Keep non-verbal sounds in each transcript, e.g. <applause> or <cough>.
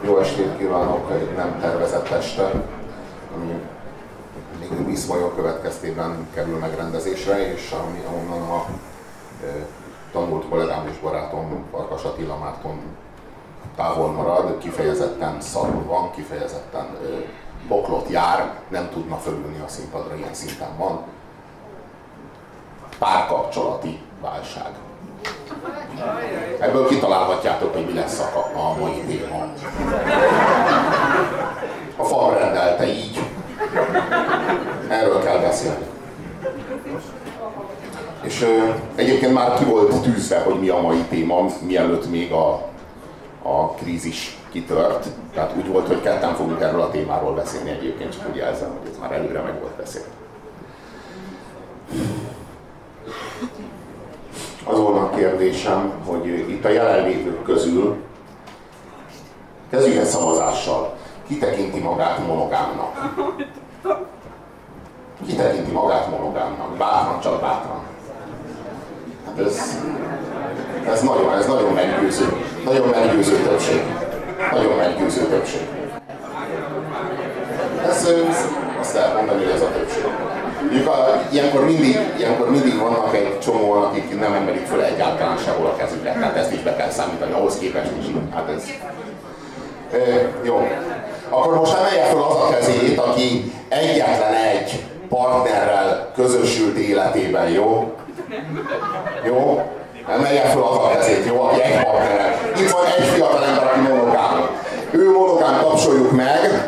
Jó estét kívánok egy nem tervezett este, ami még Viszmajor következtében kerül megrendezésre, és ami onnan a e, tanult kollégám és barátom Farkas Attila Márton távol marad, kifejezetten szarul van, kifejezetten e, boklot jár, nem tudna fölülni a színpadra, ilyen szinten van. Párkapcsolati válság. Ebből kitalálhatjátok, hogy mi lesz a, a mai téma. A fal rendelte így. Erről kell beszélni. És ö, egyébként már ki volt tűzve, hogy mi a mai téma, mielőtt még a, a krízis kitört. Tehát úgy volt, hogy ketten fogunk erről a témáról beszélni egyébként, csak úgy jelzem, hogy ez már előre meg volt beszélni. Az volna a kérdésem, hogy itt a jelenlévők közül kezdjük egy szavazással. Ki tekinti magát monogámnak? Ki tekinti magát monogámnak? Bátran, csak bátran. Hát ez, ez nagyon, ez nagyon meggyőző. Nagyon meggyőző többség. Nagyon meggyőző többség. Ez, azt lehet mondani, hogy ez a többség. Mondjuk a, ilyenkor, mindig, ilyenkor mindig vannak egy csomó, akik nem emelik föl egyáltalán sehol a kezüket, tehát ezt is be kell számítani, ahhoz képest is. Hát ez... E, jó. Akkor most emelje föl az a kezét, aki egyetlen egy partnerrel közösült életében, jó? Jó? Emelje föl az a kezét, jó? Aki egy partnerrel. Itt van egy fiatal ember, aki monogám. Ő monogám, tapsoljuk meg.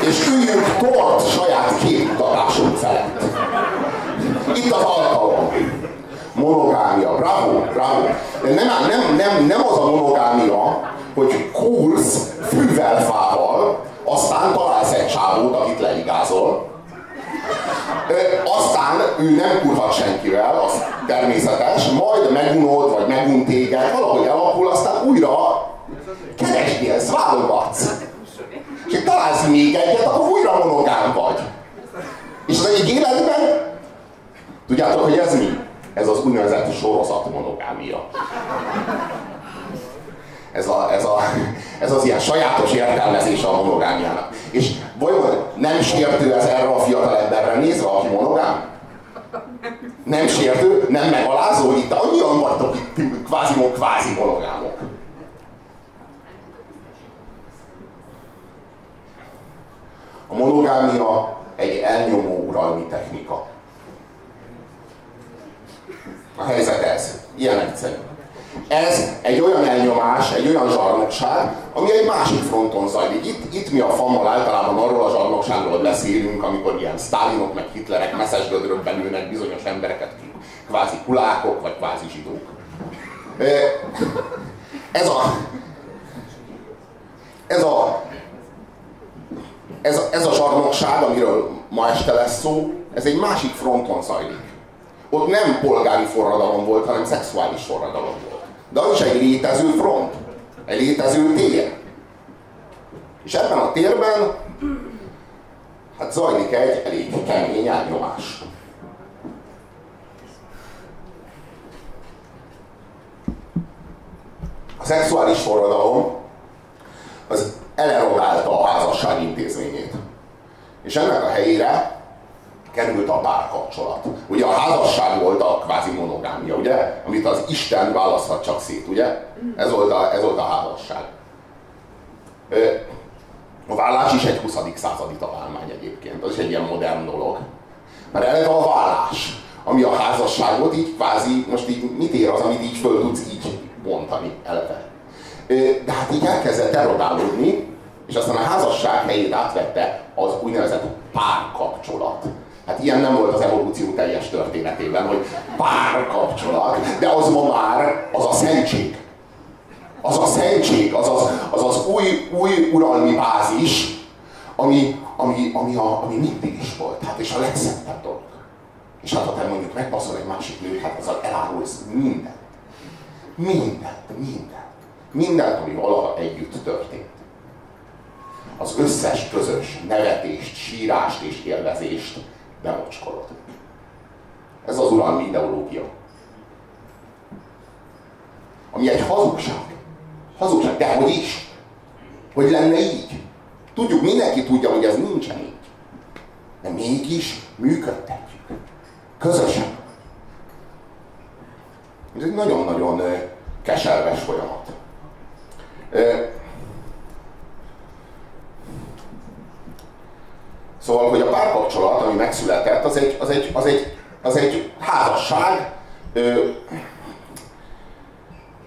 És üljünk tort saját képmutatásunk felett. Itt az alkalom. Monogámia. Bravo, bravo. De nem, nem, nem, nem az a monogámia, hogy kursz fűvel, fával, aztán találsz egy csávót, akit leigázol, aztán ő nem kurhat senkivel, az természetes, majd megunod, vagy megun téged, valahogy alakul, aztán újra keresgélsz, válogatsz és találsz még egyet, akkor újra monogám vagy. És az egyik életben, tudjátok, hogy ez mi? Ez az úgynevezett sorozat monogámia. Ez, a, ez, a, ez az ilyen sajátos értelmezése a monogámiának. És vajon nem sértő ez erre a fiatal emberre nézve, aki monogám? Nem sértő, nem megalázó, hogy itt annyian vagytok itt kvázi, kvázi monogámok. A monogámia egy elnyomó uralmi technika. A helyzet ez. Ilyen egyszerű. Ez egy olyan elnyomás, egy olyan zsarnokság, ami egy másik fronton zajlik. Itt, itt mi a fammal általában arról a zsarnokságról beszélünk, amikor ilyen Stalinok meg Hitlerek messzes gödrök belülnek bizonyos embereket, kvázi kulákok, vagy kvázi zsidók. Ez a, ez a ez, ez a zsarnokság, amiről ma este lesz szó, ez egy másik fronton zajlik. Ott nem polgári forradalom volt, hanem szexuális forradalom volt. De az is egy létező front, egy létező tér. És ebben a térben hát zajlik egy elég kemény elnyomás. A szexuális forradalom az elerogálta a házasság intézményét. És ennek a helyére került a párkapcsolat. Ugye a házasság volt a kvázi monogámia, ugye? Amit az Isten választhat csak szét, ugye? Ez volt a, ez volt a házasság. A vállás is egy 20. századi találmány egyébként, az is egy ilyen modern dolog. Mert eleve a vállás, ami a házasságot így kvázi, most így mit ér az, amit így föl tudsz így bontani eleve. De hát így elkezdett erodálódni, és aztán a házasság helyét átvette az úgynevezett párkapcsolat. Hát ilyen nem volt az evolúció teljes történetében, hogy párkapcsolat, de az ma már az a szentség. Az a szentség, az az, az, az új, új uralmi bázis, ami, ami, ami, a, ami mindig is volt. Hát és a legszentebb dolog. És hát ha te mondjuk megbaszol egy másik nőt, hát azzal elárulsz mindent. Mindent, mindent. Mindent, ami valaha együtt történt. Az összes közös nevetést, sírást és élvezést bemocskolod. Ez az uralmi ideológia. Ami egy hazugság. Hazugság, de hogy is? Hogy lenne így? Tudjuk, mindenki tudja, hogy ez nincsen így. De mégis működtetjük. Közösen. Ez egy nagyon-nagyon keserves folyamat. Szóval, hogy a párkapcsolat, ami megszületett, az egy, az egy, az egy, az egy házasság,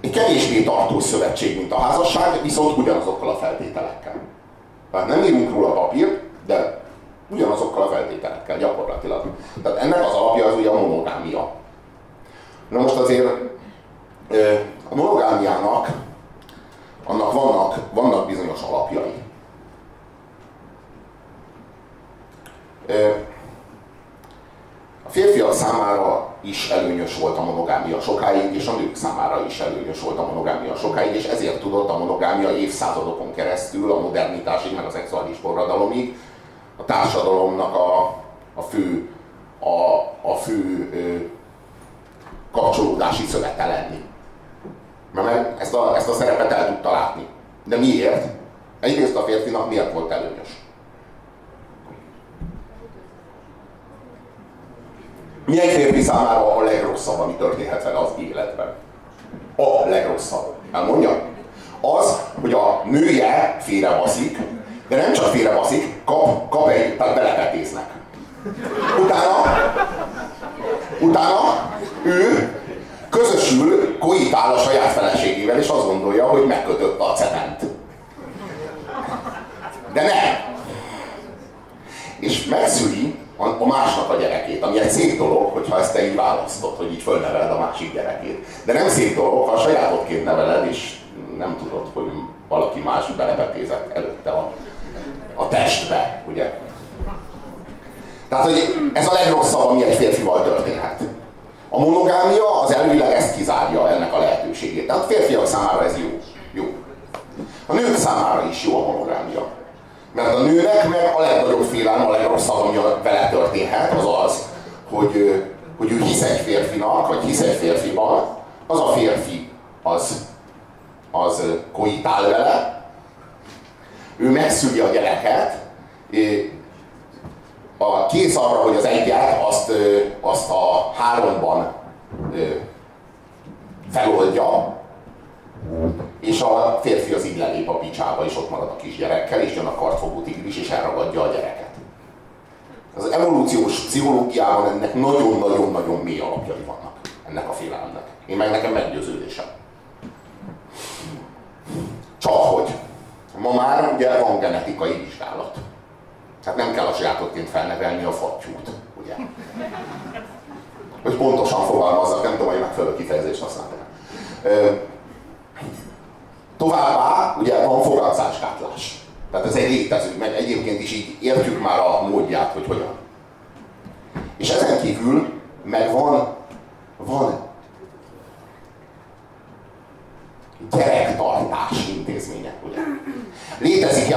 egy kevésbé tartós szövetség, mint a házasság, viszont ugyanazokkal a feltételekkel. Tehát nem írunk róla papírt, de ugyanazokkal a feltételekkel gyakorlatilag. Tehát ennek az alapja az ugye a monogámia. Na most azért a monogámiának annak vannak, vannak bizonyos alapjai. A férfiak számára is előnyös volt a monogámia sokáig, és a nők számára is előnyös volt a monogámia sokáig, és ezért tudott a monogámia évszázadokon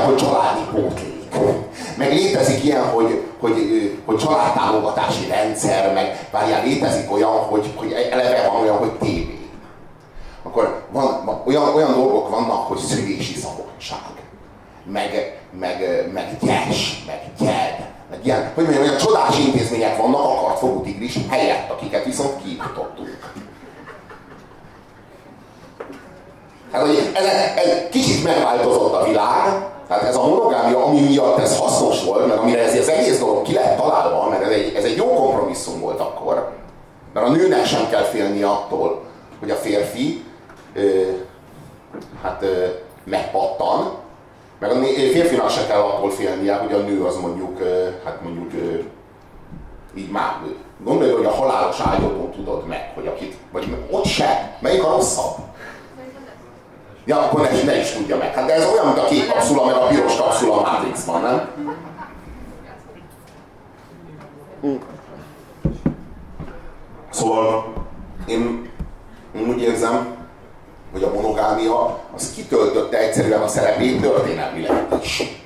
hogy családi pótlék. Meg létezik ilyen, hogy, hogy, hogy családtámogatási rendszer, meg várjál, létezik olyan, hogy, hogy eleve van olyan, hogy tévé akkor van, olyan, olyan dolgok vannak, hogy szülési szabadság, meg, meg, meg gyes, meg gyed, meg ilyen, hogy mondjam, olyan csodás intézmények vannak akart fogú tigris helyett, akiket viszont kiiktattunk. Hát, hogy ez, ez, kicsit megváltozott a világ, tehát ez a monogámia, ami miatt ez hasznos volt, meg amire ez az egész dolog ki lett találva, mert ez egy, ez egy jó kompromisszum volt akkor, mert a nőnek sem kell félni attól, hogy a férfi ö, hát ö, megpattan, meg a férfinak se kell attól félnie, hogy a nő az mondjuk, ö, hát mondjuk ö, így már, gondolj, hogy a halálos ágyodon tudod meg, hogy akit, vagy ott se, melyik a rosszabb? Ja, akkor ne, ne is tudja meg. Hát de ez olyan, mint a kék kapszula, meg a piros kapszula a Matrixban, nem? Szóval én, én úgy érzem, hogy a monogámia az kitöltötte egyszerűen a szerepét történelmileg is.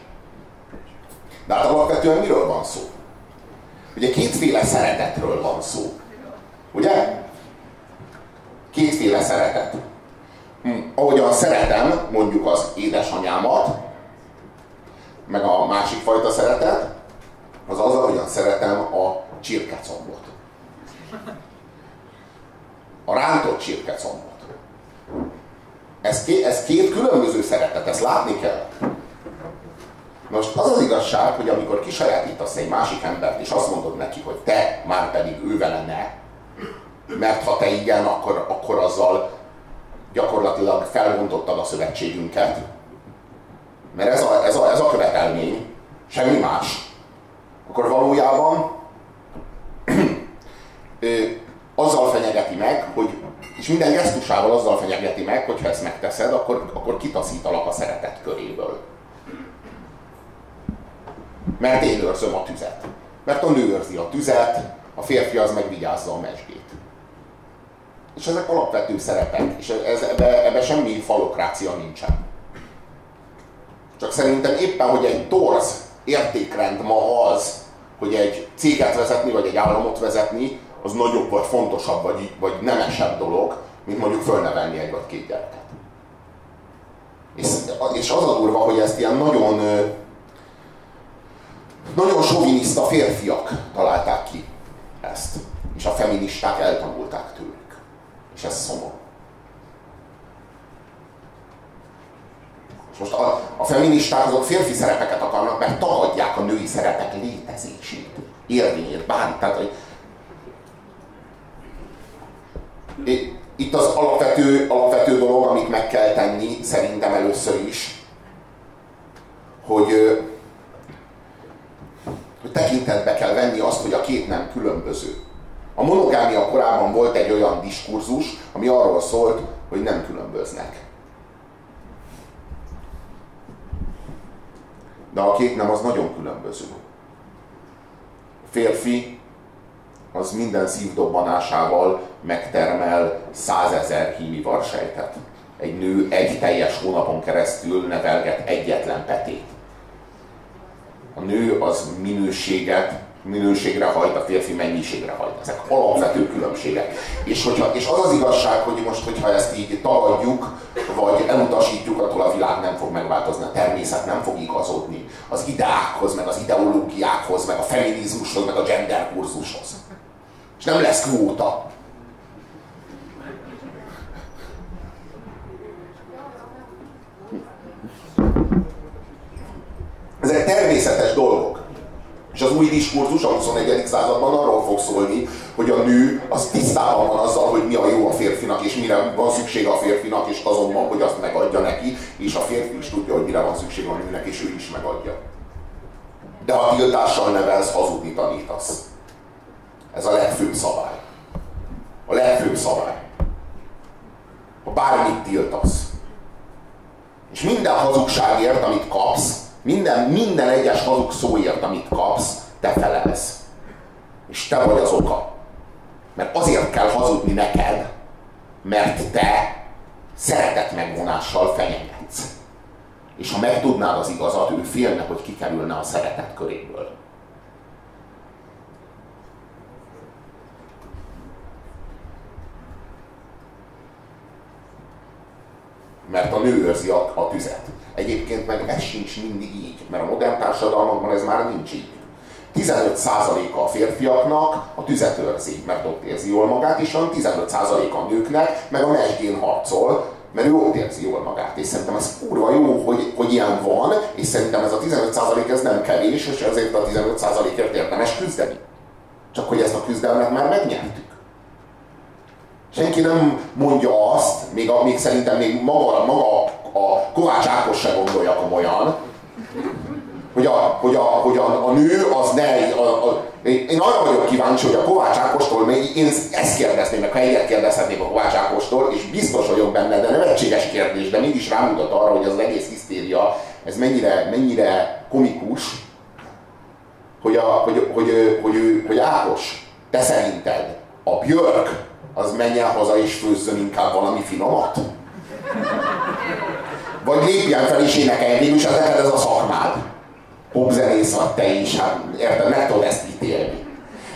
De hát alapvetően miről van szó? Ugye kétféle szeretetről van szó. Ugye? Kétféle szeretet. Ahogyan szeretem mondjuk az édesanyámat, meg a másik fajta szeretet, az az, ahogyan szeretem a csirkecombot. A rántott csirkecombot. Ez, ké, ez két különböző szeretet, ezt látni kell. Most az az igazság, hogy amikor kisajátítasz egy másik embert, és azt mondod neki, hogy te már pedig ő vele ne, mert ha te igen, akkor, akkor azzal gyakorlatilag felbontottad a szövetségünket. Mert ez a, ez a, ez a követelmény, semmi más. Akkor valójában <clears throat> azzal fenyegeti meg, hogy és minden gesztusával azzal fenyegeti meg, hogy ha ezt megteszed, akkor, akkor kitaszítalak a szeretet köréből. Mert én őrzöm a tüzet. Mert a nő őrzi a tüzet, a férfi az megvigyázza a mesgét. És ezek alapvető szerepek, és ez, ebbe, ebbe semmi falokrácia nincsen. Csak szerintem éppen, hogy egy torz értékrend ma az, hogy egy céget vezetni, vagy egy államot vezetni, az nagyobb, vagy fontosabb, vagy, vagy nemesebb dolog, mint mondjuk fölnevelni egy vagy két gyereket. És, és az a durva, hogy ezt ilyen nagyon nagyon soviniszta férfiak találták ki ezt. És a feministák eltanulták. És ez szomorú. És most a, a feministák azok férfi szerepeket akarnak, mert tagadják a női szerepek létezését. Tehát, hogy itt az alapvető, alapvető dolog, amit meg kell tenni, szerintem először is, hogy, hogy tekintetbe kell venni azt, hogy a két nem különböző. A monogámia korában volt egy olyan diskurzus, ami arról szólt, hogy nem különböznek. De a két nem az nagyon különböző. A férfi az minden szívdobbanásával megtermel százezer hímivarsejtet. Egy nő egy teljes hónapon keresztül nevelget egyetlen petét. A nő az minőséget, minőségre hajt, a férfi mennyiségre hajt. Ezek alapvető különbségek. És, hogyha, és az az igazság, hogy most, hogyha ezt így tagadjuk, vagy elutasítjuk, attól a világ nem fog megváltozni, a természet nem fog igazodni az ideákhoz, meg az ideológiákhoz, meg a feminizmushoz, meg a gender. És nem lesz kvóta. Ezek természetes dolgok. És az új diskurzus a 21. században arról fog szólni, hogy a nő az tisztában van azzal, hogy mi a jó a férfinak, és mire van szüksége a férfinak, és azonban, hogy azt megadja neki, és a férfi is tudja, hogy mire van szüksége a nőnek, és ő is megadja. De ha tiltással nevelsz, hazudni tanítasz. Ez a legfőbb szabály. A legfőbb szabály. Ha bármit tiltasz. És minden hazugságért, amit kapsz, minden, minden egyes hazug szóért, amit kapsz, te felelsz. És te vagy az oka. Mert azért kell hazudni neked, mert te szeretet megvonással fenyegetsz. És ha megtudnád az igazat, ő félne, hogy kikerülne a szeretet köréből. mert a nő őrzi a, a tüzet. Egyébként meg ez sincs mindig így, mert a modern társadalmakban ez már nincs így. 15%-a a férfiaknak a tüzet őrzi, mert ott érzi jól magát, és van 15%-a a nőknek, meg a mesgén harcol, mert ő ott érzi jól magát. És szerintem ez kurva jó, hogy, hogy ilyen van, és szerintem ez a 15% ez nem kevés, és ezért a 15%-ért érdemes küzdeni. Csak hogy ezt a küzdelmet már megnyertük. Senki nem mondja azt, még, a, még szerintem még maga, maga a Kovács Ákos se gondolja komolyan, hogy a, hogy a, hogy a, a nő az ne... A, a, én arra vagyok kíváncsi, hogy a Kovács Ákostól még én ezt kérdezném, meg ha egyet kérdezhetnék a Kovács Ákostól, és biztos vagyok benne, de nem egységes kérdés, de mégis rámutat arra, hogy az egész hisztéria, ez mennyire, mennyire komikus, hogy, a, hogy, hogy, hogy, hogy, hogy Ákos, te szerinted a Björk az menjen haza és főzzön inkább valami finomat? Vagy lépjen fel és énekeljen, végülis ez ez a szakmád. Popzenész vagy te is, hát érted, meg tudod ezt ítélni.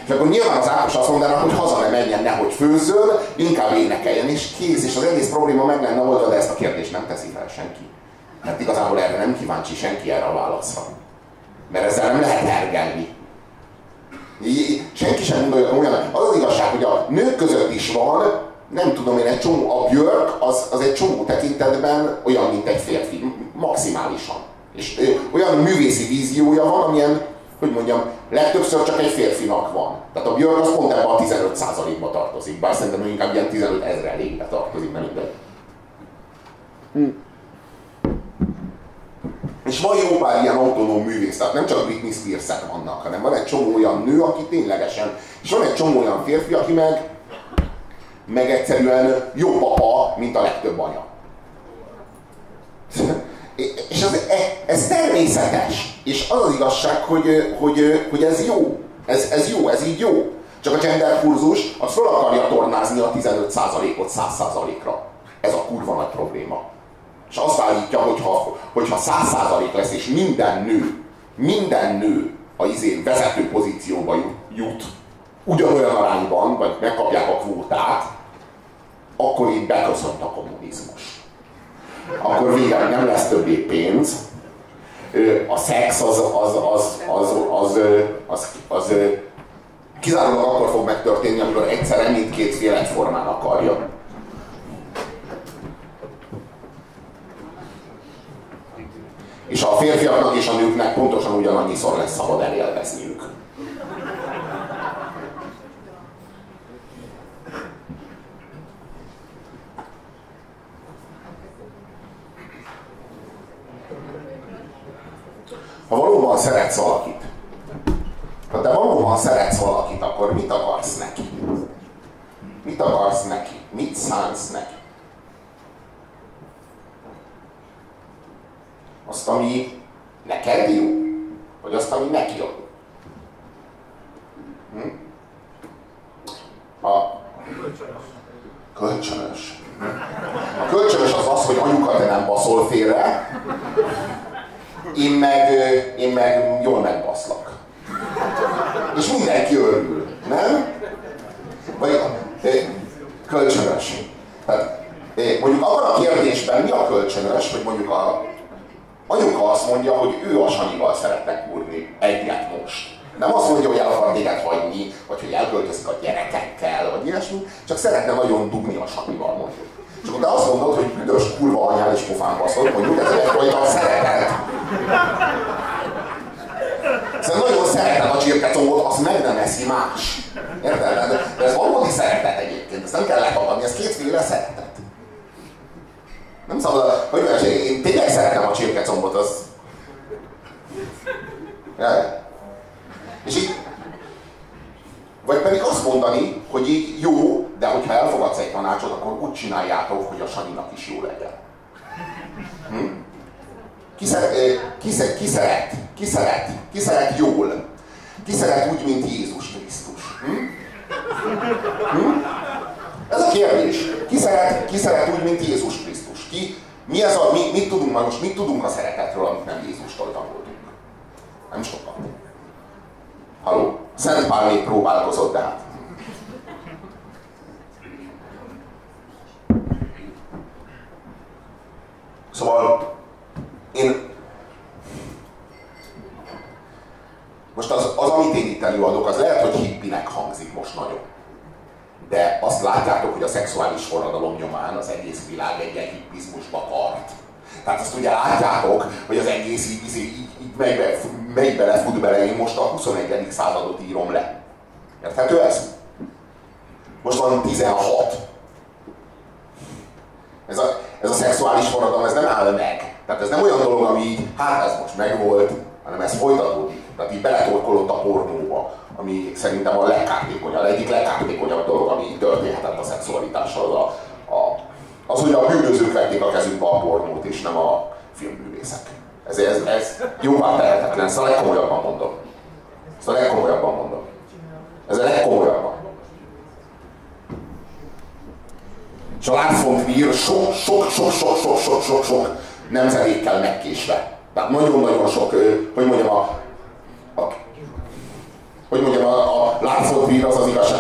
És akkor nyilván az Ákos azt mondaná, hogy haza ne menjen, nehogy főzzön, inkább énekeljen, és kész, és az egész probléma meg lenne oldva, de ezt a kérdést nem teszi fel senki. Mert igazából erre nem kíváncsi senki erre a válaszra. Mert ezzel nem lehet hergelni. Senki sem gondolja olyan. Az az igazság, hogy a nők között is van, nem tudom én, egy csomó, a Björk az, az egy csomó tekintetben olyan, mint egy férfi, maximálisan. És ö, olyan művészi víziója van, amilyen, hogy mondjam, legtöbbször csak egy férfinak van. Tehát a Björk az pont ebben a 15%-ba tartozik, bár szerintem inkább ilyen 15 ezrelékbe tartozik, nem mindegy. Hm. És van jó pár ilyen autonóm művész, tehát nem csak Britney spears vannak, hanem van egy csomó olyan nő, aki ténylegesen, és van egy csomó olyan férfi, aki meg, meg egyszerűen jobb papa, mint a legtöbb anya. És ez, ez természetes. És az az igazság, hogy, hogy, hogy ez jó. Ez, ez jó, ez így jó. Csak a gender kurzus az fel akarja tornázni a 15%-ot 100%-ra. Ez a kurva nagy probléma. És azt állítja, hogyha, hogyha 100% lesz, és minden nő, minden nő a izén vezető pozícióba jut ugyanolyan arányban, vagy megkapják a kvótát, akkor itt beköszönt a kommunizmus. Akkor végre nem lesz többé pénz, a szex az, az, az, az, az, az, az, az kizárólag akkor fog megtörténni, amikor egyszerre mindkét fél egyformán akarja. És a férfiaknak és a nőknek pontosan ugyanannyiszor lesz szabad elélvezniük. Ha valóban szeretsz valakit, ha te valóban szeretsz valakit, akkor mit akarsz neki? Mit akarsz neki? Mit szánsz neki? Azt, ami neked jó? Vagy azt, ami neki jó?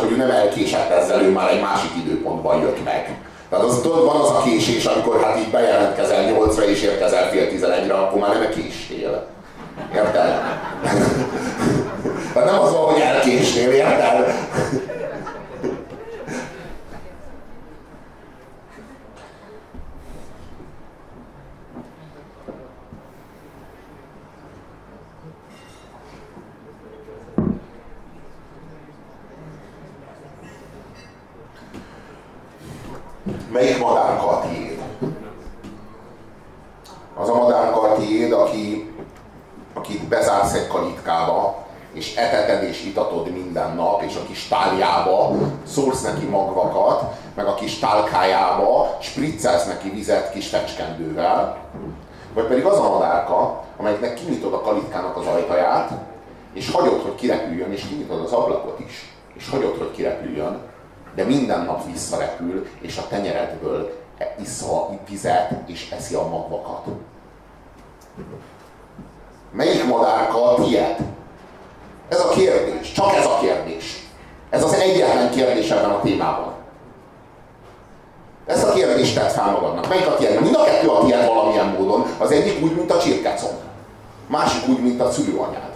Hogy ő nem elkésett ezzel, ő már egy másik időpontban jött meg. Tehát az, tudod, van az a késés, amikor hát így bejelentkezel 8-ra és érkezel fél 11-re, akkor már nem késtél. Érted? Tehát <laughs> nem az van, hogy elkéstél, érted? Melyik madárka a tiéd? Az a madárka a tiéd, aki, akit bezársz egy kalitkába, és eteted és itatod minden nap, és a kis táljába szórsz neki magvakat, meg a kis tálkájába spriccelsz neki vizet kis fecskendővel, vagy pedig az a madárka, amelyiknek kinyitod a kalitkának az ajtaját, és hagyod, hogy kirepüljön, és kinyitod az ablakot is, és hagyod, hogy kirepüljön, de minden nap visszarepül, és a tenyeredből issza a vizet, és eszi a magvakat. Melyik madárka a tiéd? Ez a kérdés, csak ez a kérdés. Ez az egyetlen kérdés ebben a témában. Ezt a kérdést tett fel magadnak. Melyik a tiéd? Mind a kettő a tiéd valamilyen módon. Az egyik úgy, mint a csirkecom. Másik úgy, mint a szülőanyád.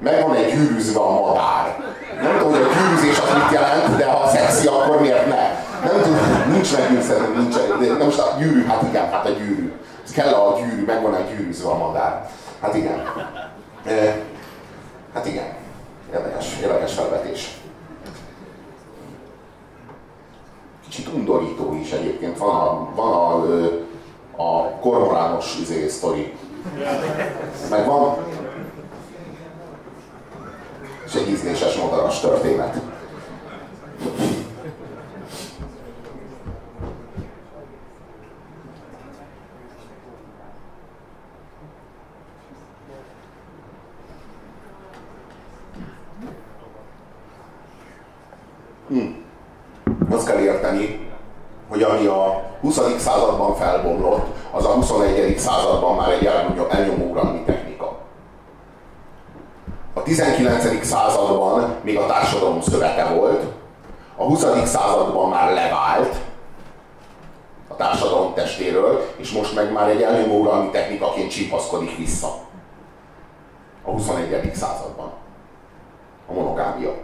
Meg van egy gyűrűzve a madár. Nem tudom, hogy a gyűrűzés az mit jelent, de ha szexi, akkor miért ne? Nem tudom, nincs meggyőzhető, nincs, nem most a gyűrű, hát igen, hát a gyűrű. Kell a gyűrű, meg van egy gyűrűzve a madár. Hát igen. E, hát igen. Érdekes, érdekes felvetés. Kicsit undorító is egyébként. Van a, van a, a kormorános izé, sztori Megvan? És egy ízléses madaras történet. Hmm. Azt kell érteni, hogy ami a 20. században felbomlott, az a 21. században már egy elnyomó uralmi technika. A 19. században még a társadalom szövete volt, a 20. században már levált a társadalom testéről, és most meg már egy elnyomó uralmi technikaként csípaszkodik vissza. A 21. században. A monogámia.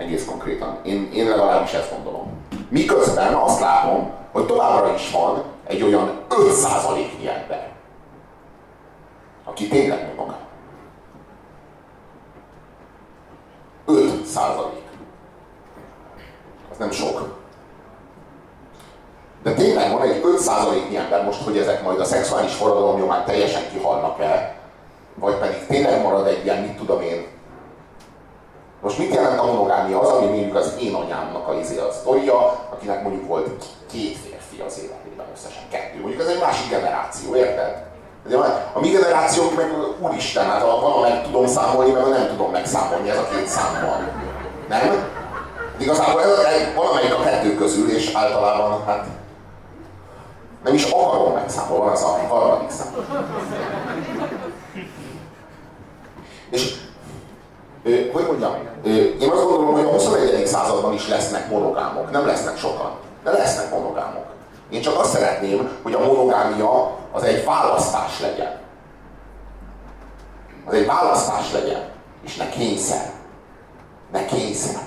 Egész konkrétan. Én, én legalábbis ezt gondolom. Miközben azt látom, hogy továbbra is van egy olyan 5%-nyi ember, aki tényleg monogám. 5 százalék. Az nem sok. De tényleg van egy 5 százaléknyi ember most, hogy ezek majd a szexuális forradalom nyomán teljesen kihalnak el, vagy pedig tényleg marad egy ilyen, mit tudom én, most mit jelent a monogámia? Az, ami mondjuk az én anyámnak a, izé, a sztoria, akinek mondjuk volt két férfi az életében összesen, kettő. Mondjuk ez egy másik generáció, érted? A mi generációnk meg úristen, hát ha meg tudom számolni, meg nem tudom megszámolni, ez a két szám van. Nem? Igazából valamelyik a kettő közül, és általában hát nem is akarom megszámolni, van az a harmadik szám. És hogy mondjam, én azt gondolom, hogy a 21. században is lesznek monogámok. Nem lesznek sokan, de lesznek monogámok. Én csak azt szeretném, hogy a monogámia az egy választás legyen. Az egy választás legyen, és ne kényszer. Ne kényszer.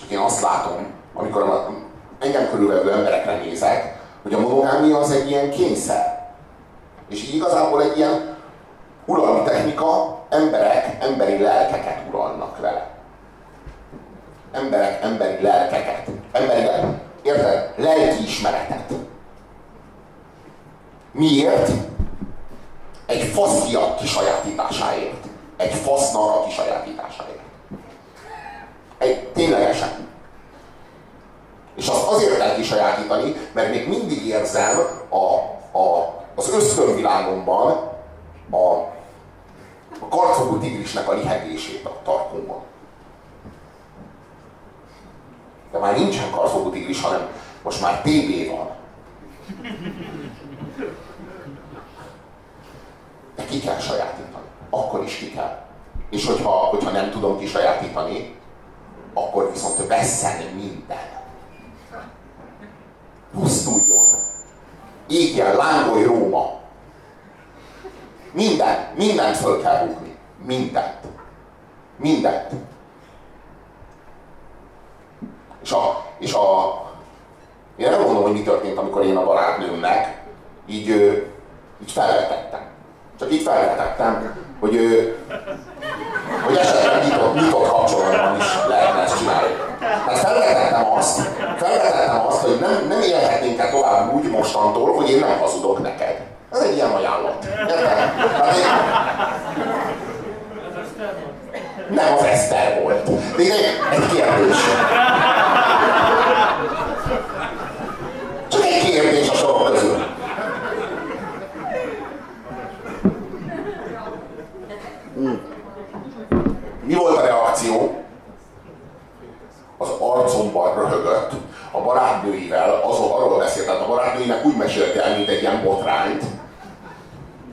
Csak én azt látom, amikor a, engem körülvevő emberekre nézek, hogy a monogámia az egy ilyen kényszer. És igazából egy ilyen uralmi technika, emberek emberi lelkeket uralnak vele. Emberek emberi lelkeket. Emberi, érted? Lelki ismeretet. Miért? Egy faszia kisajátításáért. Egy fasznak a kisajátításáért. Egy, ténylegesen. És azt azért kell kisajátítani, mert még mindig érzem a, a, az ösztönvilágomban a a kartfogó tigrisnek a lihegését a tarkomban. De már nincsen kartfogó tigris, hanem most már TB van. De ki kell sajátítani. Akkor is ki kell. És hogyha, hogyha nem tudom kisajátítani, akkor viszont vesszen minden. Pusztuljon. Égjen, lángolj Róma. Minden, mindent föl kell rúgni. Mindent. Mindent. És a, és a, én nem mondom, hogy mi történt, amikor én a barátnőmnek így, így felvetettem. Csak így felvetettem, hogy, hogy esetleg nyitott, nyitott kapcsolatban is lehetne ezt csinálni. Tehát felvetettem azt, felvetettem azt, hogy nem, nem élhetnénk el tovább úgy mostantól, hogy én nem hazudok neked. Ez egy ilyen ajánlat. Érted? Hát. Nem, az Eszter volt. De egy, egy kérdés. Csak egy kérdés a sorok közül. Hmm. Mi volt a reakció? Az arcomban röhögött, a barátnőivel, azon arról beszélt, tehát a barátnőinek úgy mesélte el, mint egy ilyen botrányt.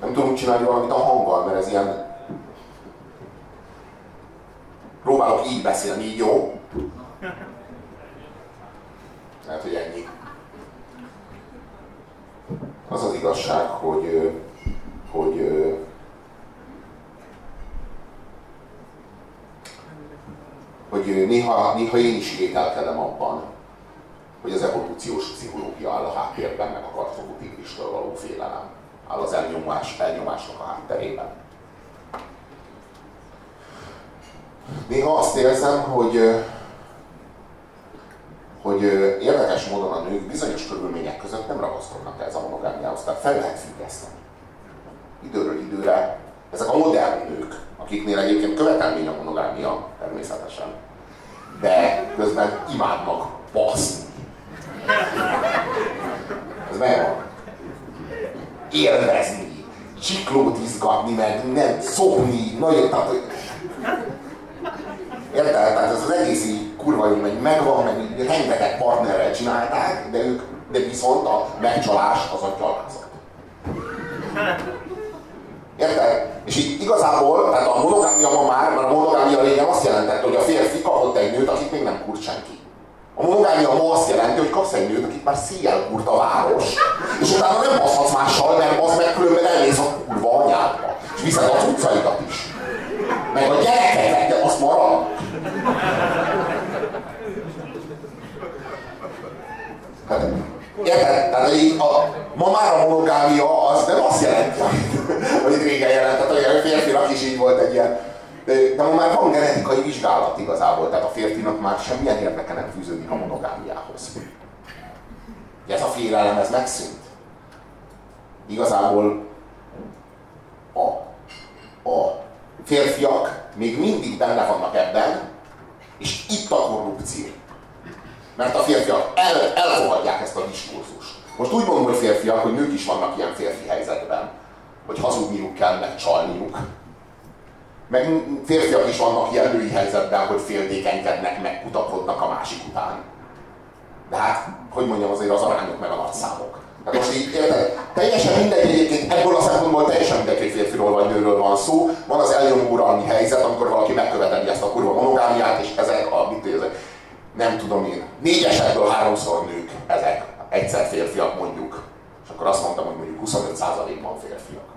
Nem tudunk csinálni valamit a hanggal, mert ez ilyen... Próbálok így beszélni, így jó? Lehet, hogy ennyi. Az az igazság, hogy, hogy hogy néha, néha én is vételkedem abban, hogy az evolúciós pszichológia áll a háttérben, meg a kartfogó tigristől való félelem áll az elnyomás, elnyomásnak a hátterében. Néha azt érzem, hogy, hogy érdekes módon a nők bizonyos körülmények között nem ragaszkodnak ez a monogámiához, tehát fel lehet függeszteni. Időről időre ezek a modern nők, akiknél egyébként követelmény a monogámia természetesen, de közben imádnak baszni. Ez megvan. Élvezni, csiklót izgatni, meg nem szopni, nagyon, tehát. Érted? Tehát ez az egész így kurva jó, meg megvan, meg rengeteg partnerrel csinálták, de ők, de viszont a megcsalás az a gyalázat. Érted? És így igazából, tehát a monogámia ma már, mert a monogámia régen azt jelentette, hogy a férfi kapott egy nőt, akit még nem kurt senki. A monogámia ma azt jelenti, hogy kapsz egy nőt, akit már széjjel kurt a város, és utána nem baszhatsz mással, mert az meg különben elmész a kurva anyádba. És viszed a cuccaidat is. Meg a gyerekeket, de azt marad. Hát, érted? Tehát így a, ma már a monogámia az nem azt jelenti, amit régen jelentett, hogy a férfinak is így volt egy ilyen de ma már van genetikai vizsgálat igazából, tehát a férfinak már semmilyen érdeke nem fűződik a monogámiához. Ez a félelem, ez megszűnt. Igazából a, a férfiak még mindig benne vannak ebben, és itt a korrupció. Mert a férfiak el, elfogadják ezt a diskurzust. Most úgy mondom, hogy férfiak, hogy nők is vannak ilyen férfi helyzetben, hogy hazudniuk kell, meg csalniuk meg férfiak is vannak ilyen női helyzetben, hogy féltékenykednek, meg kutakodnak a másik után. De hát, hogy mondjam, azért az arányok meg a nagyszámok. Hát most így, érted? Teljesen mindegy egyébként, ebből a szempontból teljesen mindegy, hogy férfiról vagy nőről van szó. Van az elnyomó uralmi helyzet, amikor valaki megköveteli ezt a kurva monogámiát, és ezek a, mit ezek, nem tudom én, négyesekből háromszor nők ezek, egyszer férfiak mondjuk. És akkor azt mondtam, hogy mondjuk 25%-ban férfiak.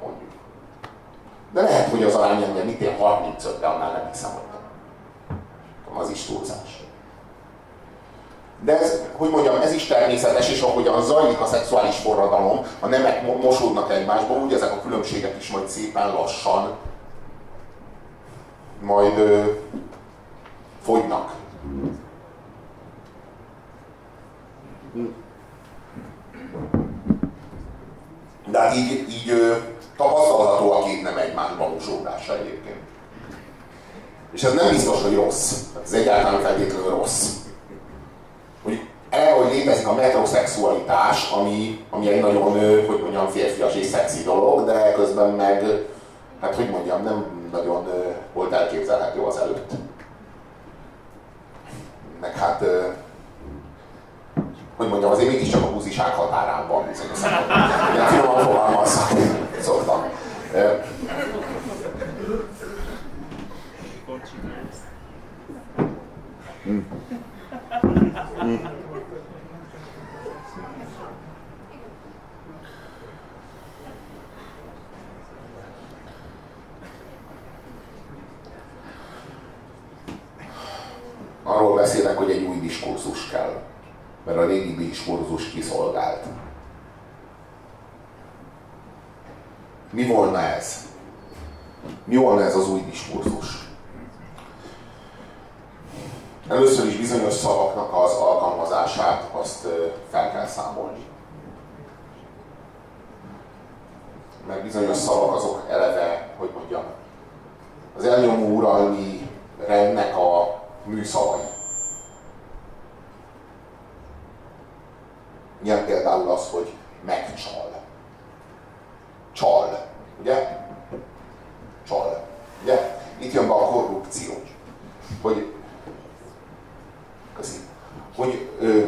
De lehet, hogy az arány ennél mit ér 35, de annál nem hiszem, hogy az is túlzás. De ez, hogy mondjam, ez is természetes, és ahogyan zajlik a szexuális forradalom, a nemek mosódnak egymásba, úgy ezek a különbségek is majd szépen lassan majd ö, fogynak. De hát így, így tapasztalható a két nem egymásban mosódása egyébként. És ez nem biztos, hogy rossz. Ez egyáltalán feltétlenül rossz. Hogy el, hogy létezik a metrosexualitás, ami, ami egy nagyon, hogy mondjam, férfias és szexi dolog, de közben meg, hát hogy mondjam, nem nagyon volt elképzelhető az előtt. Meg hát, hogy mondjam, azért mégiscsak a buziság határán van bizonyos szempontból. Ilyen finoman fogalmazok Szóval. szoktam. Hm. Mm. Arról beszélnek, hogy egy új diskurzus kell, mert a régi diskurzus kiszolgált. Mi volna ez? Mi volna ez az új diskurzus? Először is bizonyos szavaknak az alkalmazását azt fel kell számolni. Mert bizonyos szavak azok eleve, hogy mondjam, az elnyomó uralmi rendnek a műszavai. Ilyen például az, hogy megcsal. Csal. Ugye? Csal. Ugye? Itt jön be a korrupció. Hogy Köszi. Hogy ö,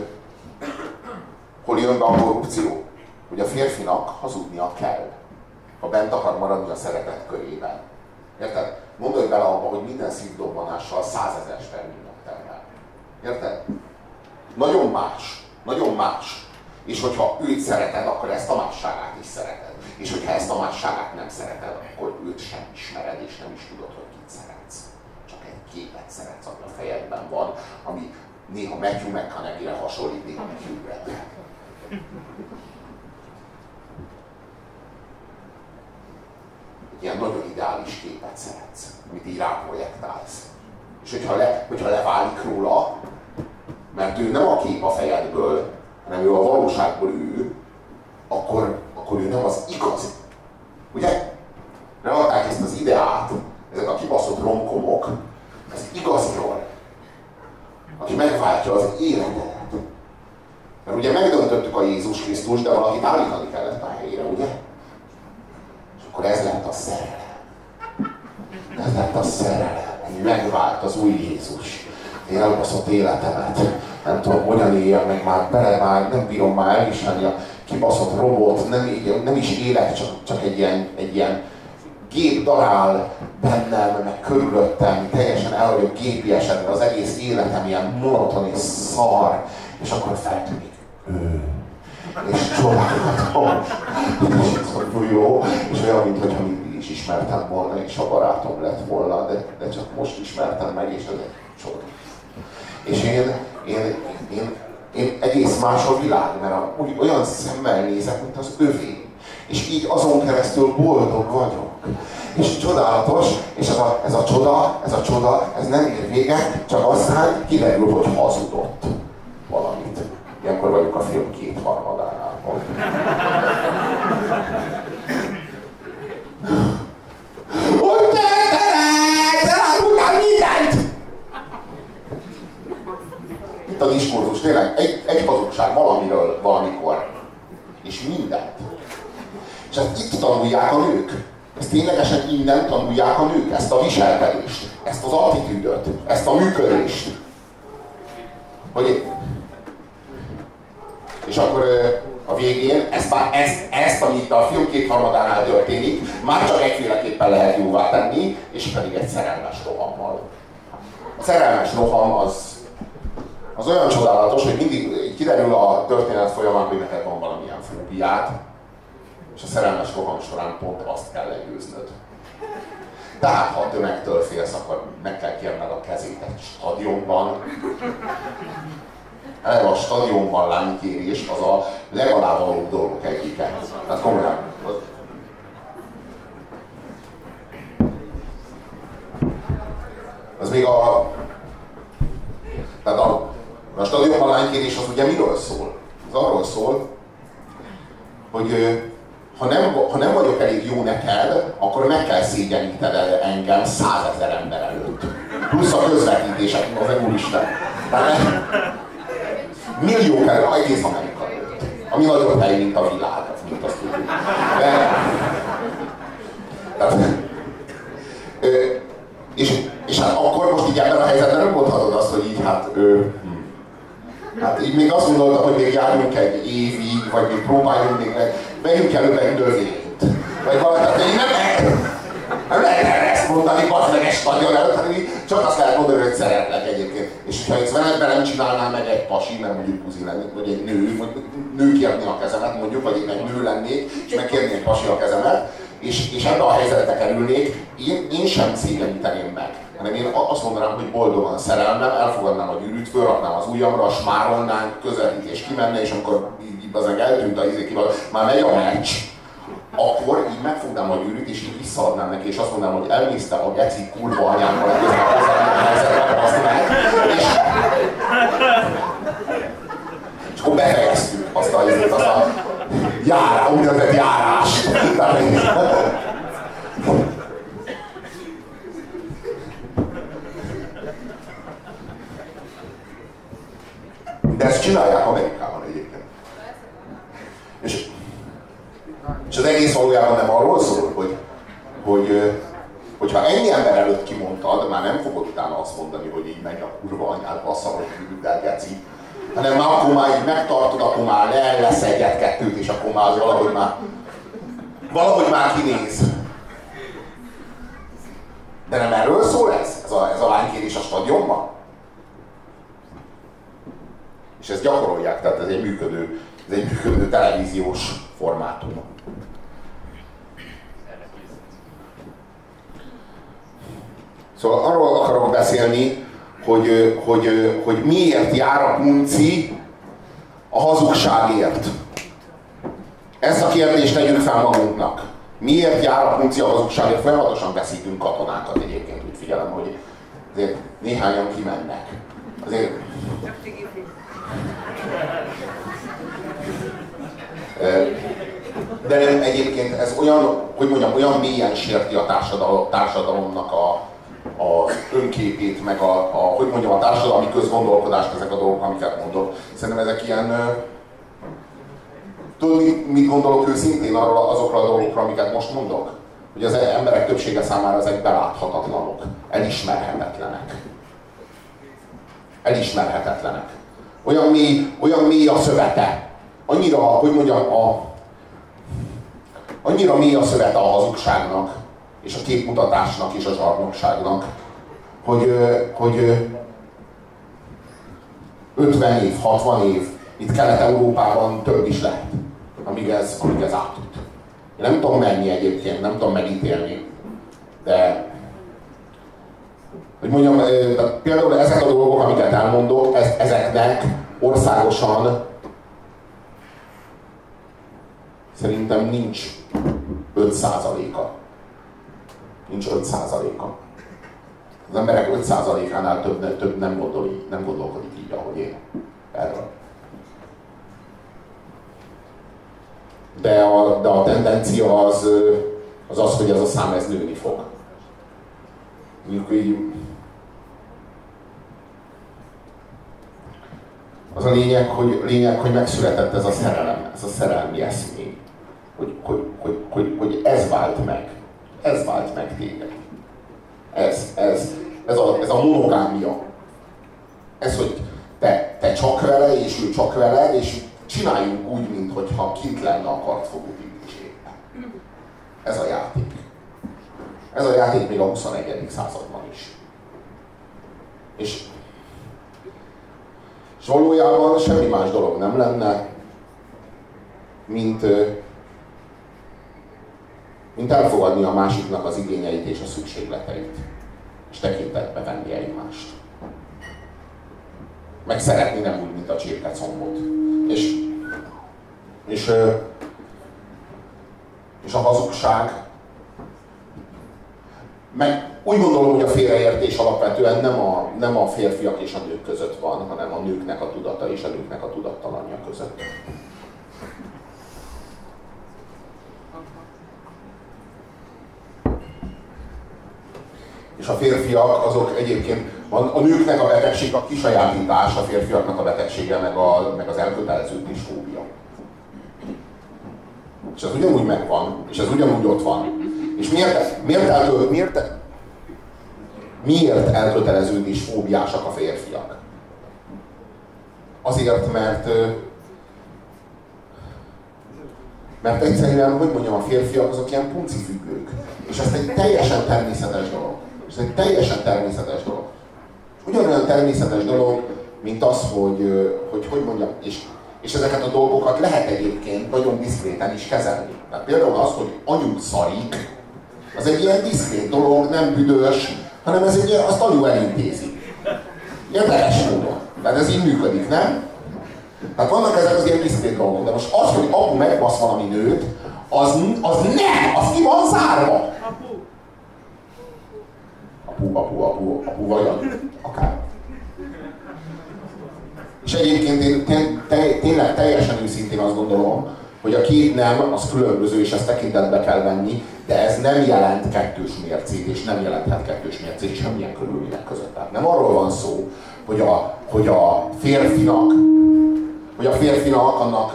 hol jön be a korrupció? Hogy a férfinak hazudnia kell, ha bent akar maradni a szeretet körében. Érted? Gondolj bele abba, hogy minden szívdobbanással százezer spermínnak termel. Érted? Nagyon más. Nagyon más. És hogyha őt szereted, akkor ezt a másságát is szereted. És hogyha ezt a másságát nem szereted, akkor őt sem ismered, és nem is tudod, hogy kit szeretsz. Csak egy képet szeretsz, ami a fejedben van, ami néha Matthew McConaughey-re hasonlít, néha. Egy ilyen nagyon ideális képet szeretsz, amit így ráprojektálsz. És hogyha, le, hogyha leválik róla, mert ő nem a kép a fejedből, hanem ő a valóságból ő, akkor, akkor ő nem az igazi. Ugye? Nem adták ezt az ideát, ezek a kibaszott romkomok, ez igaziról aki megváltja az életet. Mert ugye megdöntöttük a Jézus Krisztus, de valakit állítani kellett a helyére, ugye? És akkor ez lett a szerelem. Ez lett a szerelem, hogy megvált az új Jézus. Én elbaszott életemet. Nem tudom, hogyan éljem meg már bele, már nem bírom már elviselni a kibaszott robot, nem, nem is élek, csak, csak egy ilyen, egy ilyen gép darál bennem, meg körülöttem, teljesen el vagyok gépiesedve, az egész életem ilyen monoton és szar, és akkor feltűnik ő. És csodálatos, és jó, és olyan, mintha mindig is ismertem volna, és a barátom lett volna, de, de csak most ismertem meg, és ez egy csoda. És én, én, én, én egész más a világ, mert úgy, olyan szemmel nézek, mint az övé és így azon keresztül boldog vagyok. És csodálatos, és ez a, ez a csoda, ez a csoda, ez nem ér véget, csak aztán kiderül, hogy hazudott valamit. Ilyenkor vagyunk a film két harmadánál. Hogy te, te, te a diskurzus, tényleg egy, egy hazugság valamiről, valamikor. És mindent. És ezt itt tanulják a nők. Ezt ténylegesen innen tanulják a nők, ezt a viselkedést, ezt az attitűdöt, ezt a működést. Hogy és akkor a végén ezt, már, ezt, ezt, amit a film kétharmadánál történik, már csak egyféleképpen lehet jóvá tenni, és pedig egy szerelmes rohammal. A szerelmes roham az, az olyan csodálatos, hogy mindig kiderül a történet folyamán, hogy neked van valamilyen fóbiát, és a szerelmes roham során pont azt kell legyőznöd. Tehát, ha a tömegtől félsz, akkor meg kell kérned a kezét egy stadionban. Eleve a stadionban lánykérés az a legalább dolgok egyike. Tehát komolyan. Az még a... Tehát a, a lánykérés az ugye miről szól? Az arról szól, hogy ha nem, ha nem vagyok elég jó neked, akkor meg kell szégyeníted engem százezer ember előtt. Plusz a közvetítések, az úristen. Tehát millió kell, egész Amerika előtt. Ami nagyobb hely, mint a világ, mint azt tudjuk. De, tehát, és, és hát akkor most így ebben a helyzetben nem mondhatod azt, hogy így hát ő, Hát így még azt gondoltam, hogy még járjunk egy évig, vagy még próbáljunk még meg, vegyünk előbb egy növényt. Vagy valami, tehát nem lehet, nem lehet ezt mondani, az meg egy stadion előtt, hanem csak azt lehet mondani, hogy szeretlek egyébként. És hogyha ezt velem, velem csinálnám meg egy pasi, nem mondjuk buzi lennék, vagy egy nő, vagy nő kérni a kezemet, mondjuk, vagy én nő lennék, és megkérni egy pasi a kezemet, és, és ebbe a helyzetbe kerülnék, én, én sem szégyeníteném meg hanem én azt mondanám, hogy boldogan szerelmem, elfogadnám a gyűrűt, fölraknám az ujjamra, smárolnánk, közelítés kimenne, és amikor az eltűnt a izé, már megy a meccs, akkor így megfognám a gyűrűt, és így visszaadnám neki, és azt mondanám, hogy elnézte a geci kurva anyámmal egy hozzá a helyzetre, azt meg, és, és akkor befejeztük azt a, azt a járás, úgynevezett járás. De ezt csinálják Amerikában egyébként. És, és az egész valójában nem arról szól, hogy, hogy hogyha ennyi ember előtt kimondtad, már nem fogod utána azt mondani, hogy így megy a kurva anyád, bassza, hogy küldel geci. Hanem már akkor már így megtartod, akkor már le lesz egyet-kettőt, és akkor már valahogy már valahogy már kinéz. De nem erről szól ez? Ez a, ez a lánykérés a stadionban? És ezt gyakorolják, tehát ez egy működő, ez egy működő televíziós formátum. Szóval arról akarok beszélni, hogy, hogy, hogy miért jár a punci a hazugságért. Ezt a kérdést tegyük fel magunknak. Miért jár a punci a hazugságért? Folyamatosan veszítünk katonákat egyébként, úgy figyelem, hogy azért néhányan kimennek. Azért de nem, egyébként ez olyan, hogy mondjam, olyan mélyen sérti a társadalom, társadalomnak a, a önképét, meg a, a, hogy mondjam, a társadalmi közgondolkodást ezek a dolgok, amiket mondok. Szerintem ezek ilyen, tudod, mit, mit gondolok őszintén arról, azokra a dolgokra, amiket most mondok? Hogy az emberek többsége számára ezek beláthatatlanok, elismerhetetlenek. Elismerhetetlenek. Olyan mély, olyan mély a szövete. Annyira, hogy mondjam, a, annyira mély a szövete a hazugságnak, és a képmutatásnak, és a zsarnokságnak, hogy, hogy 50 év, 60 év, itt Kelet-Európában több is lehet, amíg ez, amíg ez átüt. Én nem tudom mennyi egyébként, nem tudom megítélni, de hogy mondjam, például ezek a dolgok, amiket elmondok, ez, ezeknek országosan szerintem nincs 5%-a. Nincs 5%-a. Az emberek 5%-ánál több, több nem, gondol, nem gondolkodik így, ahogy én erről. De a, de a tendencia az, az az, hogy ez a szám ez nőni fog. Mondjuk így Az a lényeg, hogy, lényeg, hogy megszületett ez a szerelem, ez a szerelmi eszmény. Hogy, hogy, hogy, hogy, hogy ez vált meg. Ez vált meg téged. Ez, ez, ez a, ez a monogámia. Ez, hogy te, te csak vele, és ő csak veled, és csináljunk úgy, mintha kint lenne a kartfogó Ez a játék. Ez a játék még a 21. században is. És és valójában semmi más dolog nem lenne, mint, mint elfogadni a másiknak az igényeit és a szükségleteit, és tekintetbe venni egymást. Meg szeretni nem úgy, mint a csirkecombot. És, és, és a hazugság meg úgy gondolom, hogy a félreértés alapvetően nem a, nem a férfiak és a nők között van, hanem a nőknek a tudata és a nőknek a tudattalanja között. És a férfiak azok egyébként, a nőknek a betegség a kisajátítás, a férfiaknak a betegsége, meg, a, meg az elköteleződés fóbia. És ez ugyanúgy megvan, és ez ugyanúgy ott van. És miért, miért, eltö, miért, miért elköteleződés fóbiásak a férfiak? Azért, mert Mert egyszerűen, hogy mondjam, a férfiak azok ilyen puncifüggők. És ez egy teljesen természetes dolog. Ez egy teljesen természetes dolog. Ugyanolyan természetes dolog, mint az, hogy hogy, hogy mondjam, és, és ezeket a dolgokat lehet egyébként nagyon diszkréten is kezelni. Tehát például az, hogy anyuk szarik, az egy ilyen diszkrét dolog, nem büdös, hanem ez egy, azt anyu elintézi. Érdekes módon. Tehát ez így működik, nem? Tehát vannak ezek az ilyen diszkrét dolgok, de most az, hogy apu megbasz valami nőt, az, az nem, az ki van zárva. Apu. Apu, apu, apu, vagy akár. És egyébként én tényleg teljesen őszintén azt gondolom, hogy a két nem, az különböző, és ezt tekintetbe kell venni, de ez nem jelent kettős mércét, és nem jelenthet kettős mércét semmilyen körülmények között. Tehát nem arról van szó, hogy a, hogy a férfinak, hogy a férfinak annak,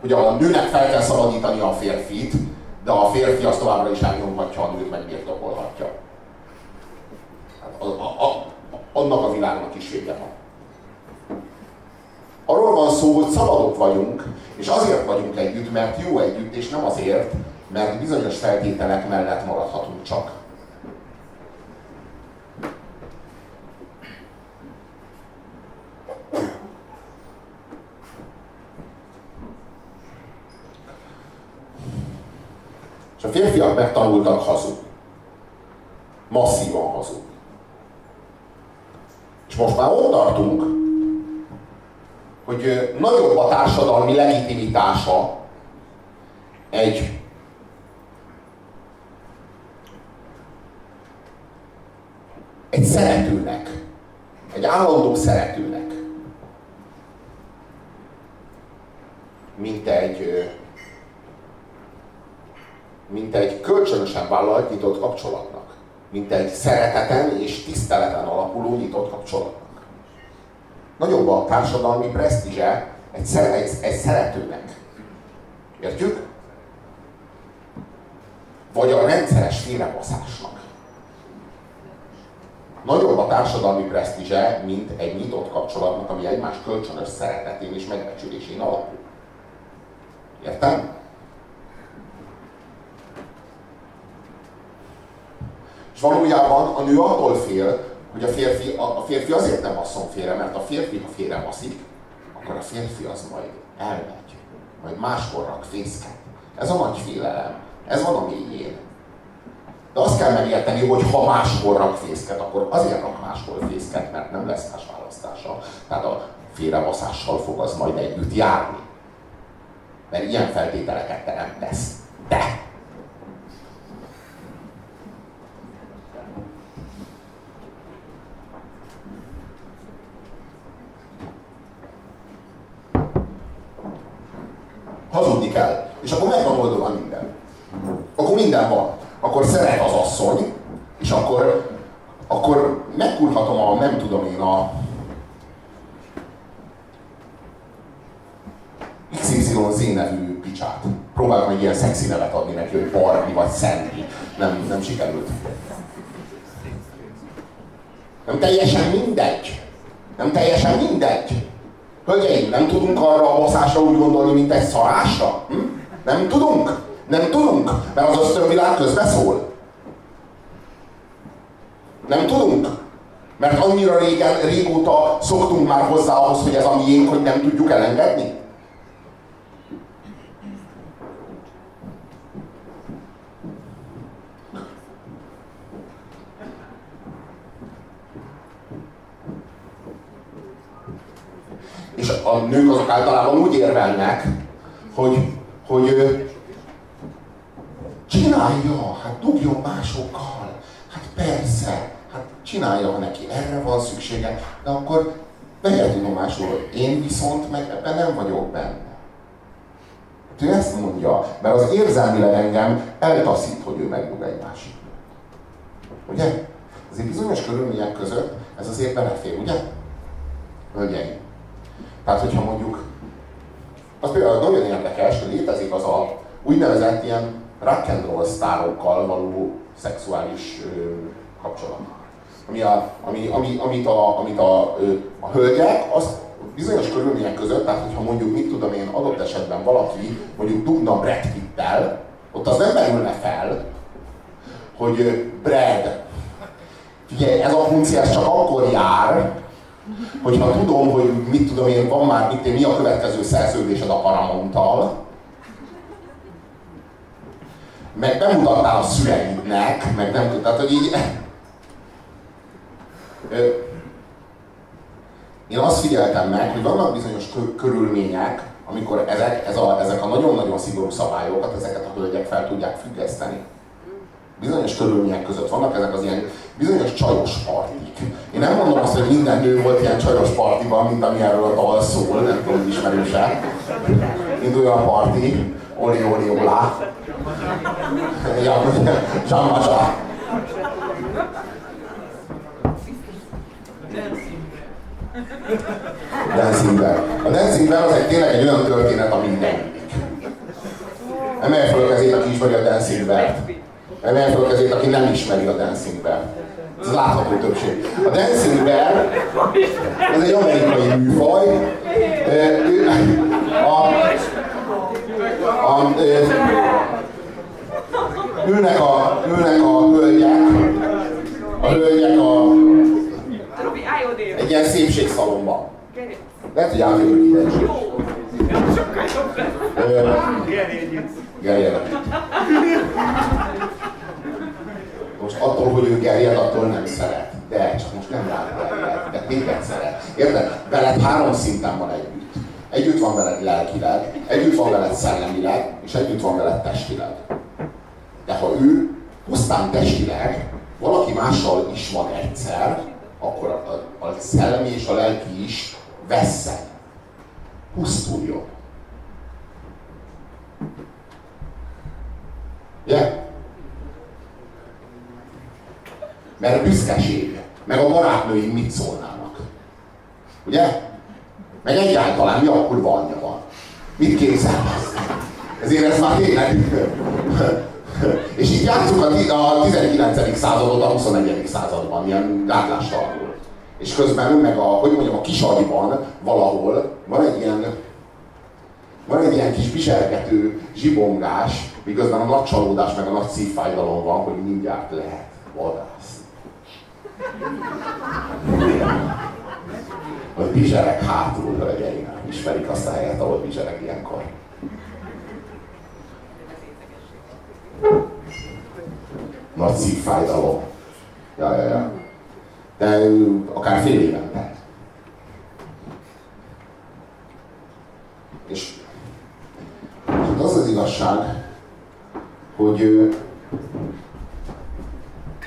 hogy a nőnek fel kell szabadítani a férfit, de a férfi azt továbbra is elnyomhatja a nőt, meg birtokolhatja. A, a, annak a világnak is vége van. Arról van szó, hogy szabadok vagyunk, és azért vagyunk együtt, mert jó együtt, és nem azért, mert bizonyos feltételek mellett maradhatunk csak. És a férfiak megtanultak hazudni. Masszívan hazudni. És most már ott tartunk, hogy nagyobb a társadalmi legitimitása egy egy szeretőnek, egy állandó szeretőnek, mint egy, mint egy kölcsönösen vállalt nyitott kapcsolatnak, mint egy szereteten és tiszteleten alapuló nyitott kapcsolatnak. Nagyobb a társadalmi presztízse egy, egy, egy szeretőnek. Értjük? Vagy a rendszeres félrebaszásnak nagyobb a társadalmi presztízse, mint egy nyitott kapcsolatnak, ami egymás kölcsönös szeretetén és megbecsülésén alapul. Értem? És valójában a nő attól fél, hogy a férfi, a, a férfi azért nem basszon félre, mert a férfi, ha félre baszik, akkor a férfi az majd elmegy, majd máskor rak fészket. Ez a nagy félelem. Ez van a mélyén. De azt kell megérteni, hogy ha máshol rak fészket, akkor azért rak máshol fészket, mert nem lesz más választása. Tehát a félrebaszással fog az majd együtt járni. Mert ilyen feltételeket teremtesz. De! Hazudni kell. És akkor meg van oldva minden. Akkor minden van akkor szeret az asszony, és akkor, akkor megkurhatom a, nem tudom én, a XYZ nevű picsát. Próbáltam egy ilyen szexi nevet adni neki, hogy Barbie vagy Sandy. Nem, nem sikerült. Nem teljesen mindegy. Nem teljesen mindegy. Hölgyeim, nem tudunk arra a baszásra úgy gondolni, mint egy szarásra? Hm? Nem tudunk? Nem tudunk, mert az ösztönvilág közbeszól. Nem tudunk, mert annyira régen, régóta szoktunk már hozzá ahhoz, hogy ez a miénk, hogy nem tudjuk elengedni. És a nők azok általában úgy érvelnek, hogy, hogy Csinálja, hát dugjon másokkal. Hát persze, hát csinálja, ha neki erre van szüksége, de akkor vegye tudomásul, hogy én viszont meg ebben nem vagyok benne. Hát ő ezt mondja, mert az érzelmileg engem eltaszít, hogy ő megdug egy másik. Ugye? Azért bizonyos körülmények között ez azért belefér, ugye? Hölgyeim. Tehát, hogyha mondjuk, az például nagyon érdekes, hogy létezik az a úgynevezett ilyen rock and roll sztárokkal való szexuális ö, kapcsolat. Ami a, ami, ami, amit a, amit a, ö, a hölgyek azt bizonyos körülmények között, tehát hogyha mondjuk, mit tudom én, adott esetben valaki mondjuk dugna Brad Pitt-tel, ott az nem merülne fel, hogy Brad, ugye ez a funkció csak akkor jár, hogyha tudom, hogy mit tudom én, van már, mit, mi a következő szerződésed a Paramount-tal, meg bemutattál a szüleidnek, meg nem tudtad, hogy így... Én azt figyeltem meg, hogy vannak bizonyos körülmények, amikor ezek, ez a, ezek a nagyon-nagyon szigorú szabályokat, ezeket a hölgyek fel tudják függeszteni. Bizonyos körülmények között vannak ezek az ilyen bizonyos csajos partik. Én nem mondom azt, hogy minden nő volt ilyen csajos partiban, mint ami erről a dal szól, nem tudom, ismerőse. Induljon a parti, oli, oli, olá. Ja, Jean Dancing. A Dancing az egy tényleg egy olyan történet, ami nem Emelj fel a kezét, aki ismeri a Dancing Bear-t. Emelj fel a kezét, aki nem ismeri a Dancing Bear. Ez látható többség. A Dancing Bear, ez egy amerikai műfaj. A, a, a, ülnek a, ülnek a hölgyek, a hölgyek a, egy ilyen szépségszalomban. Lehet, hogy átjövök ide is. Sokkal jobb Gerjed. Most attól, hogy ő gerjed, attól nem szeret. De csak most nem rád gerjed, de téged szeret. Érted? Veled három szinten van együtt. Együtt van veled lelkileg, együtt van veled szellemileg, és együtt van veled testileg. De ha ő pusztán testileg valaki mással is van egyszer, akkor a, a szellemi és a lelki is vesszen, pusztuljon. Ugye? Mert a büszkeség, meg a barátnői mit szólnának. Ugye? Meg egyáltalán mi a kurva anyja van. Mit képzel? Ezért ez már tényleg és így játszunk a 19. századot a 21. században, ilyen gátlástalanul. És közben meg a, hogy mondjam, a kisaliban valahol van egy ilyen van egy ilyen kis viselgető zsibongás, miközben a nagy csalódás meg a nagy szívfájdalom van, hogy mindjárt lehet vadász. Hogy bizserek hátul, hölgyeim. Ismerik azt a helyet, ahol bizserek ilyenkor. Nagy szívfájdalom. Ja, ja, ja. De akár fél évente. És hát az az igazság, hogy,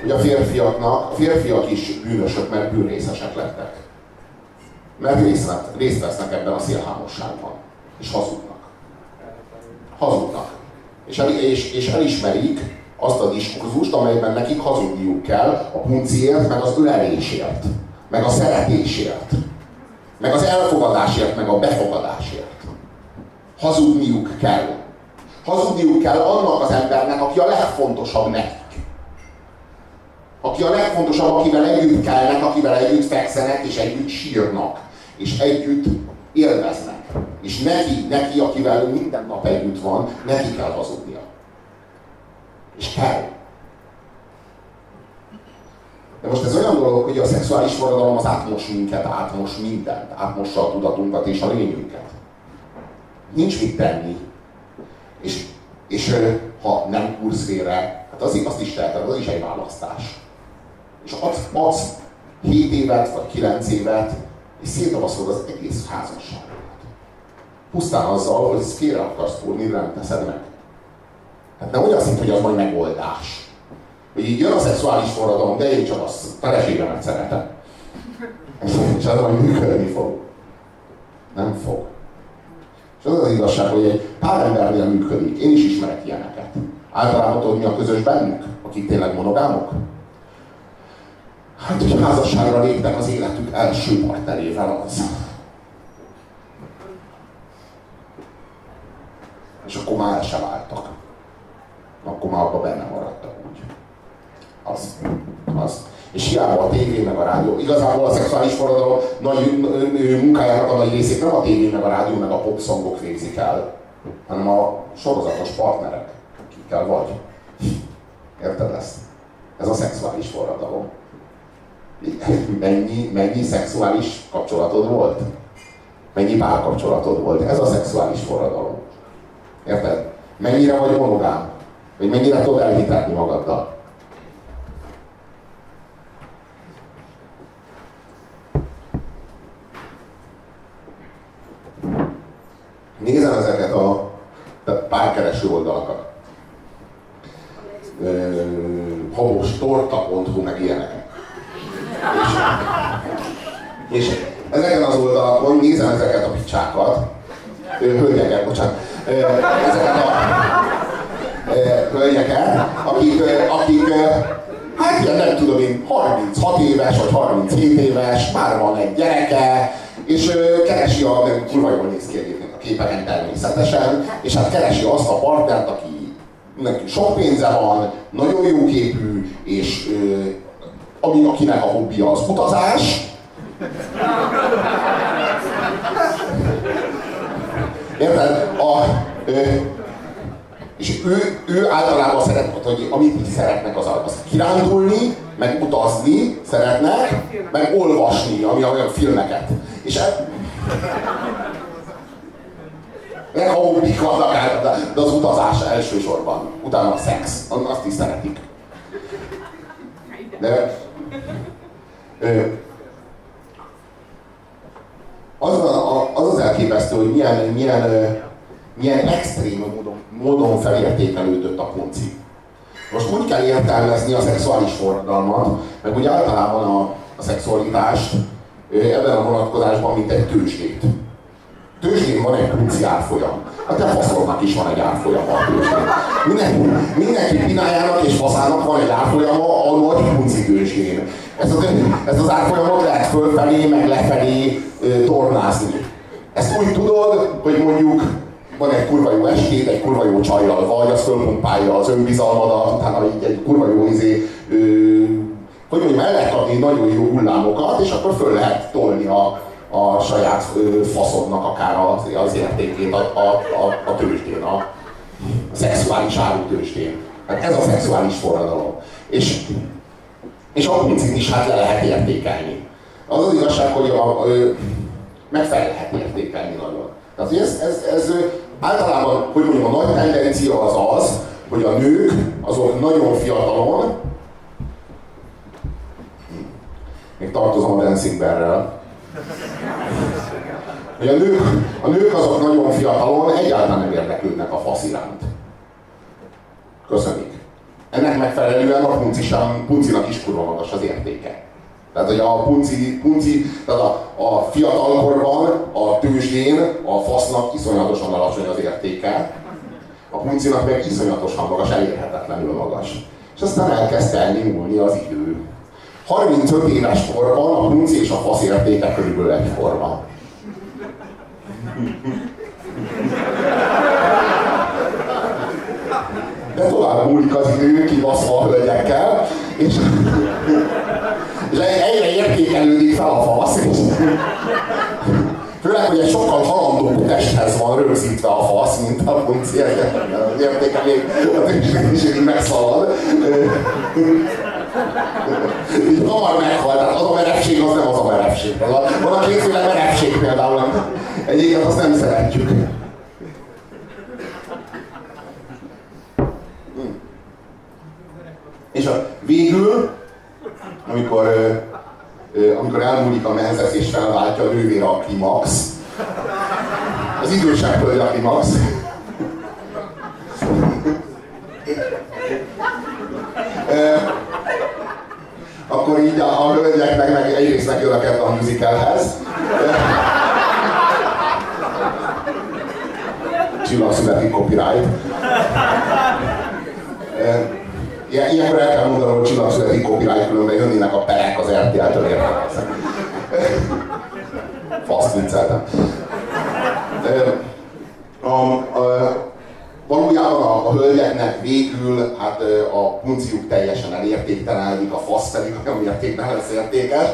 hogy a férfiaknak, a férfiak is bűnösök, mert bűnrészesek lettek. Mert részt, részt vesznek ebben a szélhámosságban. És hazudnak. Hazudnak és, el, és, és elismerik azt a diskurzust, amelyben nekik hazudniuk kell a punciért, meg az ölelésért, meg a szeretésért, meg az elfogadásért, meg a befogadásért. Hazudniuk kell. Hazudniuk kell annak az embernek, aki a legfontosabb nekik. Aki a legfontosabb, akivel együtt kellnek, akivel együtt fekszenek, és együtt sírnak, és együtt élveznek. És neki, neki, akivel minden nap együtt van, neki kell hazudnia. És kell. De most ez olyan dolog, hogy a szexuális forradalom az átmos minket, átmos mindent, átmossa a tudatunkat és a lényünket. Nincs mit tenni. És, és ha nem kursz félre, hát az, azt is teheted, az is egy választás. És adsz, adsz 7 évet, vagy 9 évet, és szétavaszolod az egész házasságot. Pusztán azzal, hogy ezt kére akarsz fúrni, nem teszed meg. Hát nem olyan szint, hogy az majd megoldás. Hogy így jön a szexuális forradalom, de én csak azt feleségemet szeretem. És az majd működni fog. Nem fog. És az az igazság, hogy egy pár embernél működik. Én is ismerek ilyeneket. Általában tudod, mi a közös bennük, akik tényleg monogámok? Hát, hogy házasságra léptek az életük első partnerével az. És akkor már el sem váltak. Akkor már abban benne maradtak úgy. Az. Az. És hiába a tévé meg a rádió. Igazából a szexuális forradalom nagy munkájának a nagy részét nem a tévé meg a rádió meg a popszongok végzik el, hanem a sorozatos partnerek, akikkel vagy. Érted ezt? Ez a szexuális forradalom. Mennyi, mennyi szexuális kapcsolatod volt? Mennyi párkapcsolatod volt? Ez a szexuális forradalom. Érted? Mennyire vagy monogám? Vagy mennyire tudod elhitetni magaddal? Nézem ezeket a párkereső oldalakat. Habostorta.hu meg ilyenek. És, és ezeken az oldalakon nézem ezeket a picsákat, hölgyeket, bocsánat, ezeket a hölgyeket, akik, akik hát ilyen nem tudom én, 36 éves vagy 37 éves, már van egy gyereke, és keresi a, nem kurva jól néz ki a képeken természetesen, és hát keresi azt a partnert, aki neki sok pénze van, nagyon jó képű, és ami, akinek a hobbija az utazás. Érted? A, ö, és ő, ő általában szeret, hogy amit így szeretnek az, az kirándulni, meg utazni szeretnek, meg olvasni, ami olyan filmeket. És e, meg a hobbik vannak de az utazás elsősorban. Utána a szex, azt is szeretik. De az, az az elképesztő, hogy milyen, milyen, milyen extrém módon, módon felértékelődött a punci. Most úgy kell értelmezni a szexuális forradalmat, meg úgy általában a, a szexualitást ebben a vonatkozásban, mint egy tőzsdét. Tőzsdén van egy punci árfolyam. A faszolnak is van egy árfolyama a tőzsdén. Mindenki, mindenki pinájának és faszának van egy árfolyama a nagy punci tőzsdén. Ezt az, ezt az árfolyamot lehet fölfelé, meg lefelé tornázni. Ezt úgy tudod, hogy mondjuk van egy kurva jó estét, egy kurva jó csajjal vagy, az fölpumpálja az önbizalmadat, utána így egy kurva jó izé, ö, hogy mondjam, el lehet adni nagyon jó hullámokat, és akkor föl lehet tolni a, a saját faszodnak akár az, az értékét a, a, a, a tőzsdén, a, a szexuális áru tőzsdén. Hát ez a szexuális forradalom. És, és a pincit is hát le lehet értékelni. Az az igazság, hogy a, a, meg fel lehet értékelni nagyon. Tehát ez, ez, ez általában, hogy mondjam, a nagy tendencia az az, hogy a nők azok nagyon fiatalon, még tartozom a Dancing hogy a nők, a nők azok nagyon fiatalon egyáltalán nem érdeklődnek a fasz iránt. Köszönjük. Ennek megfelelően a puncisan, puncinak is kurva magas az értéke. Tehát, hogy a punci, punci tehát a, a fiatalkorban, a tőzsdén, a fasznak iszonyatosan alacsony az értéke, a puncinak meg iszonyatosan magas, elérhetetlenül magas. És aztán elkezdte elnyúlni az idő. 35 éves korban a punci és a fasz értéke körülbelül egyforma. De tovább múlik az idő, kibaszva a hölgyekkel, és, és egyre értékelődik fel a fasz, és Főleg, hogy egy sokkal halandóbb testhez van rögzítve a fasz, mint a punci, az értéke még a megszalad. Így hamar meghalt, tehát az a merevség az nem az a merevség. Van a kétféle merevség például, egyiket azt nem szeretjük. És a végül, amikor, amikor elmúlik a menzes és felváltja a nővére a klimax, az idősebb hölgy a klimax, akkor így a, a hölgyeknek meg egyrészt megjön a musicalhez. Csillag születik copyright. Ilyen, ilyenkor el kell mondanom, hogy csillag születik copyright, különben jönnének a perek az RTL-től értelmezek. Fasz vicceltem. A, a, valójában a, a hölgyeknek végül hát a punciuk teljesen elértéktelenedik, a fasz pedig olyan mértékben lesz értékes,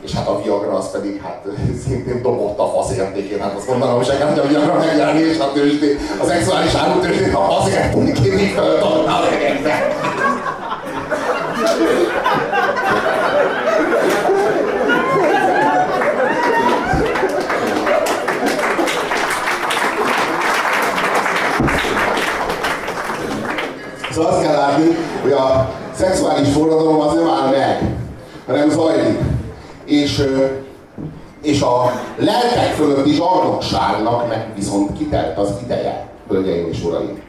és hát a Viagra az pedig hát szintén dobott a fasz értékét, hát azt mondanom se kell, hogy a Viagra megjelenni, és a tőzsdé, a szexuális árutőzsdét a fasz értékét földobta a legekbe. Szóval azt kell látni, hogy a szexuális forradalom az nem áll meg, hanem zajlik. És, és a lelkek fölötti zsarnokságnak meg viszont kitelt az ideje, hölgyeim és uraim.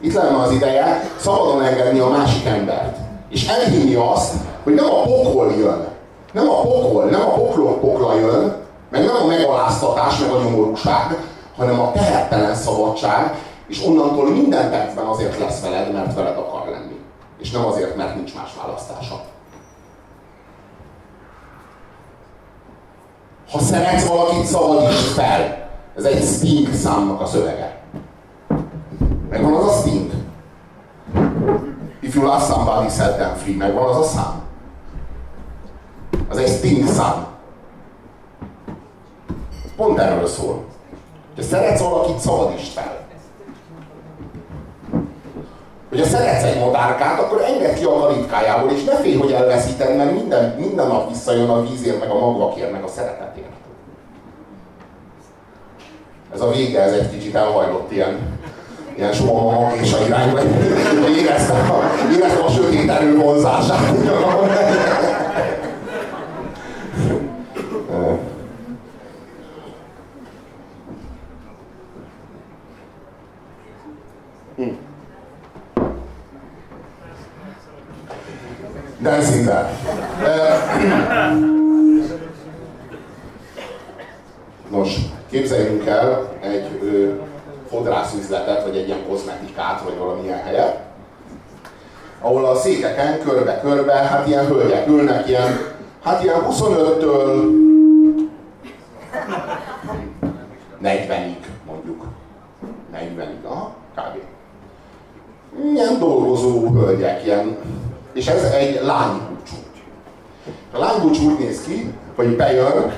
Itt lenne az ideje szabadon engedni a másik embert. És elhinni azt, hogy nem a pokol jön. Nem a pokol, nem a poklok pokla jön, meg nem a megaláztatás, meg a nyomorúság, hanem a tehertelen szabadság, és onnantól minden percben azért lesz veled, mert veled akar lenni. És nem azért, mert nincs más választása. Ha szeretsz valakit, szabadítsd fel. Ez egy Sting számnak a szövege. Megvan az a Sting. If you love somebody, set them free. Megvan az a szám. Az egy Sting szám. Pont erről szól. Ha szeretsz valakit, szabadítsd fel. Hogyha szeretsz egy madárkát, akkor engedd ki a kalitkájából, és ne félj, hogy elveszíted, mert minden, minden nap visszajön a vízért, meg a magvakért, meg a szeretetért. Ez a vége, ez egy kicsit elhajlott ilyen, ilyen soha és a irányba. Éreztem a, éreztem a sötét erő vonzását. Dancing. Nos, képzeljünk el egy fodrászüzletet, vagy egy ilyen kozmetikát, vagy valamilyen helyet, ahol a székeken körbe-körbe, hát ilyen hölgyek ülnek, ilyen, hát ilyen 25-től 40-ig mondjuk. 40-ig, aha, kb. Ilyen dolgozó hölgyek, ilyen és ez egy lánybúcsú. A lánybúcsú úgy néz ki, hogy bejön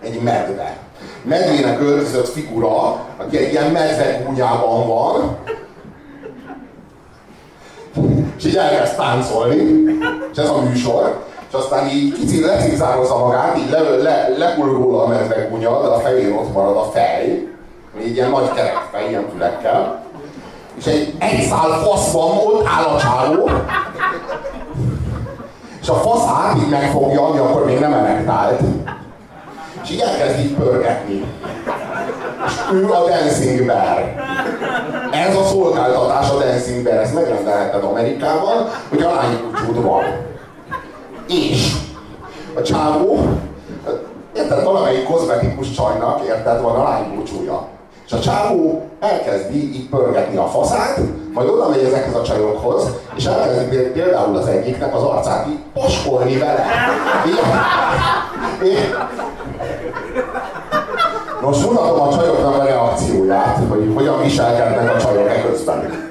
egy medve. Medvének öltözött figura, aki egy ilyen medve gúnyában van, és így elkezd táncolni, és ez a műsor, és aztán így kicsit lecipzározza magát, így le, le, lepul róla a medve gúnya, de a fején ott marad a fej, így ilyen nagy kerek fej, ilyen fülekkel, és egy egy szál fasz ott áll a csávó, és a faszát így megfogja, ami akkor még nem erektált. És így elkezd így pörgetni. És ő a Dancing Bear. Ez a szolgáltatás a Dancing Bear, ezt megrendelheted Amerikában, hogy a lány van. És a csávó, érted, valamelyik kozmetikus csajnak, érted, van a lánybúcsúja. És a csávó elkezdi így pörgetni a faszát, majd oda megy ezekhez a csajokhoz, és elkezdi például az egyiknek az arcát így paskolni vele. Így, Most mutatom a csajoknak a reakcióját, hogy hogyan viselkednek a csajok e közben.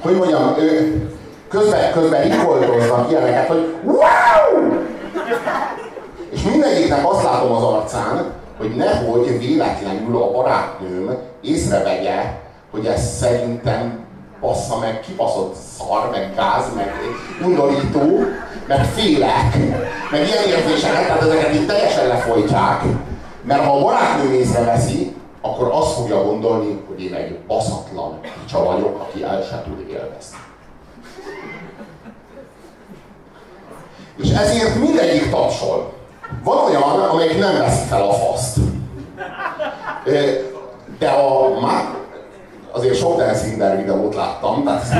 hogy mondjam, közben, közben rikoltoznak ilyeneket, hogy wow! És mindegyiknek azt látom az arcán, hogy nehogy véletlenül a barátnőm észrevegye, hogy ez szerintem bassza meg, kibaszott szar, meg gáz, meg undorító, meg félek, meg ilyen érzéseket, tehát ezeket így teljesen lefolytják. Mert ha a barátnőm észreveszi, akkor azt fogja gondolni, hogy én egy baszatlan picsa vagyok, aki el sem tud élvezni. És ezért mindegyik tapsol. Van olyan, amelyik nem veszi fel a faszt. De a azért sok Dancing videót láttam, tehát ez nem,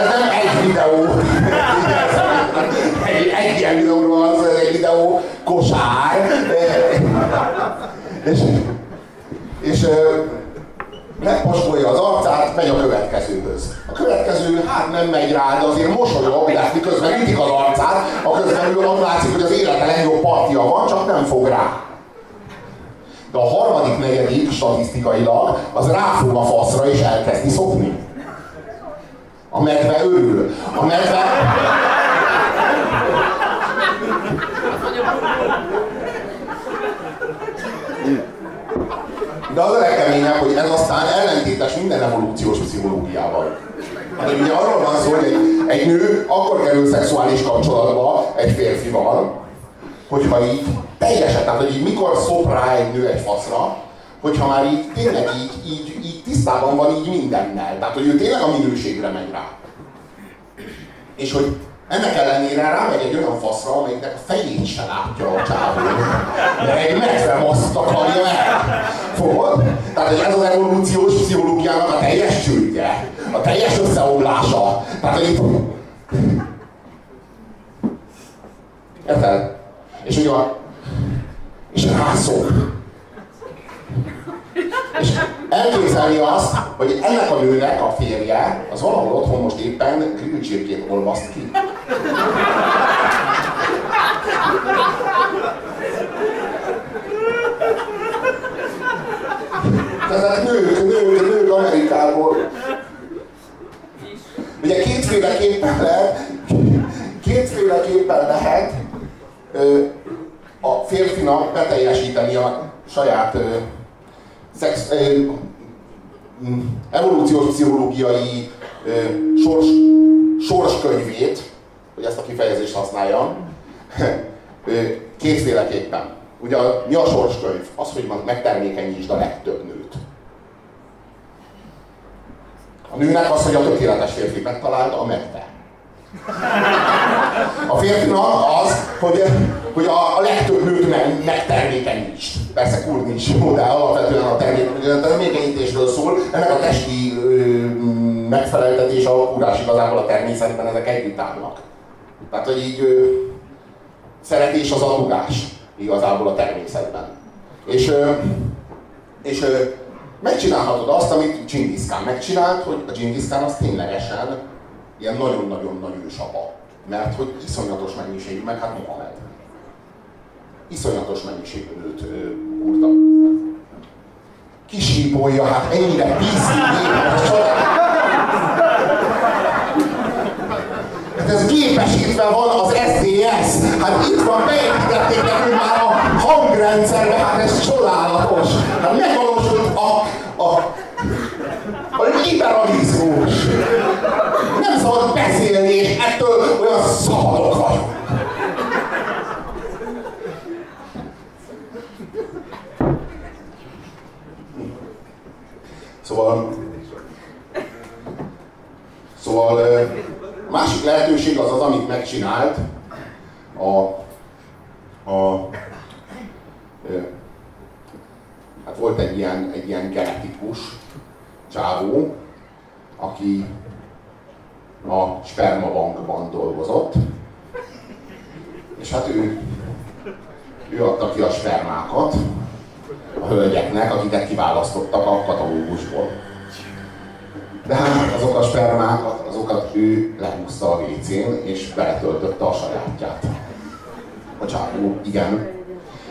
ez nem egy videó. Egy, egy ilyen videóról van az, egy videó kosár. És, és megpostolja az arcát, megy a következőhöz. A következő hát nem megy rá, de azért mosolyog, de miközben ütik az arcát, a közben ő látszik, hogy az élete legjobb partia van, csak nem fog rá. De a harmadik, negyedik statisztikailag az ráfog a faszra és elkezdi szopni. A medve örül. A medve... De az a legkeményebb, hogy ez aztán ellentétes minden evolúciós pszichológiával. Hát ugye arról van szó, hogy egy, egy nő akkor kerül szexuális kapcsolatba egy férfival, hogyha így teljesen, tehát hogy így mikor szop rá egy nő egy faszra, hogyha már így tényleg így, így, így tisztában van így mindennel. Tehát, hogy ő tényleg a minőségre megy rá. És hogy ennek ellenére rámegy egy olyan faszra, amelyiknek a fejét se látja a csávó. De egy medve azt akarja el. Fogod? Tehát, hogy ez az evolúciós pszichológiának a teljes csődje. A teljes összeomlása. Tehát, hogy Érted? És ugye. És rászól. És elképzelni azt, hogy ennek a nőnek a férje, az valahol otthon most éppen grillcsirkét olvaszt ki. Ezek nők, nők, nők Amerikából. Ugye kétféleképpen lehet, kétféleképpen lehet a férfinak beteljesíteni a saját szex, evolúciós pszichológiai sors, sorskönyvét, hogy ezt a kifejezést használjam, kétféleképpen. Ugye mi a sorskönyv? Az, hogy megtermékenyítsd a legtöbb nőt. A nőnek az, hogy a tökéletes férfi megtalálta, a megte. A férfinak az, hogy, hogy a, a legtöbb nőt meg, megtermékenyítsd. Persze kurd nincs jó, de alapvetően a termékenyítésről szól. Ennek a testi ö, megfeleltetés, a kurás igazából a természetben ezek együtt állnak. Tehát, hogy így ö, szeretés az adugás igazából a természetben. És, ö, és ö, megcsinálhatod azt, amit Khan megcsinált, hogy a Khan az ténylegesen ilyen nagyon-nagyon nagy ősapa. Mert hogy iszonyatos mennyiségű, meg hát Mohamed. Iszonyatos mennyiségű nőt kurta. Kisípolja, hát ennyire bízik, Hát ez gépesítve van az SDS. Hát itt van, beépítették nekünk már a hangrendszerbe, hát ez csodálatos. Hát megvalósult a, a, a liberalizmus. Nem szabad beszélni, és ettől olyan szabadok vagyunk. Szóval, szóval a másik lehetőség az az, amit megcsinált a, a hát volt egy ilyen, egy ilyen genetikus csávó, aki a spermabankban dolgozott, és hát ő, ő adta ki a spermákat a hölgyeknek, akiket kiválasztottak a katalógusból. De hát azok a spermákat, azokat ő lehúzta a wc és beletöltötte a sajátját. A csávó, igen.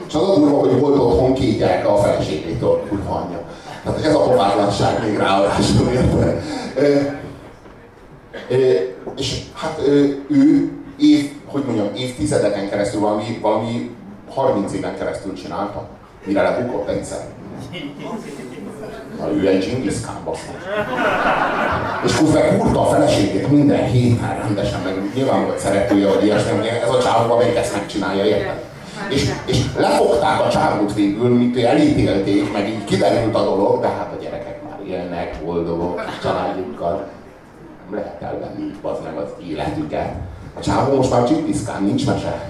És az a durva, hogy volt otthon két gyereke a feleségétől, kurva anyja. Tehát ez a pofátlanság még ráadásul érte. És hát ő év, hogy mondjam, évtizedeken keresztül, valami, valami 30 éven keresztül csinálta, mire lebukott egyszer. Na, ő egy Genghis Khan És közben kurta a feleségét minden héten rendesen, meg nyilván volt szeretője, vagy ilyesmi, ez a csávó, amelyik ezt megcsinálja, érted? És, és lefogták a csávót végül, mint elítélték, meg így kiderült a dolog, de hát a gyerekek már élnek, boldogok, családjukkal nem lehet elvenni az meg az életüket. A csávó most már csipiszkán, nincs mese.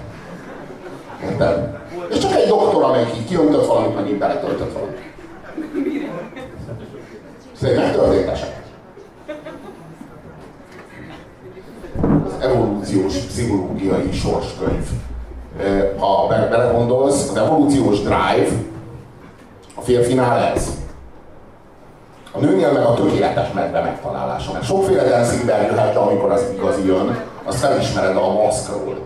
Érted? És csak egy doktor, amelyik így kiöntött valamit, meg így beletöltött valamit. Szerintem megtörtént eset. Az evolúciós pszichológiai sorskönyv. Ha belegondolsz, az evolúciós drive a férfinál ez. A nőnél meg a tökéletes medve megtalálása. Mert sokféle dancingber jöhet, de amikor az igazi jön, azt felismered a maszkról.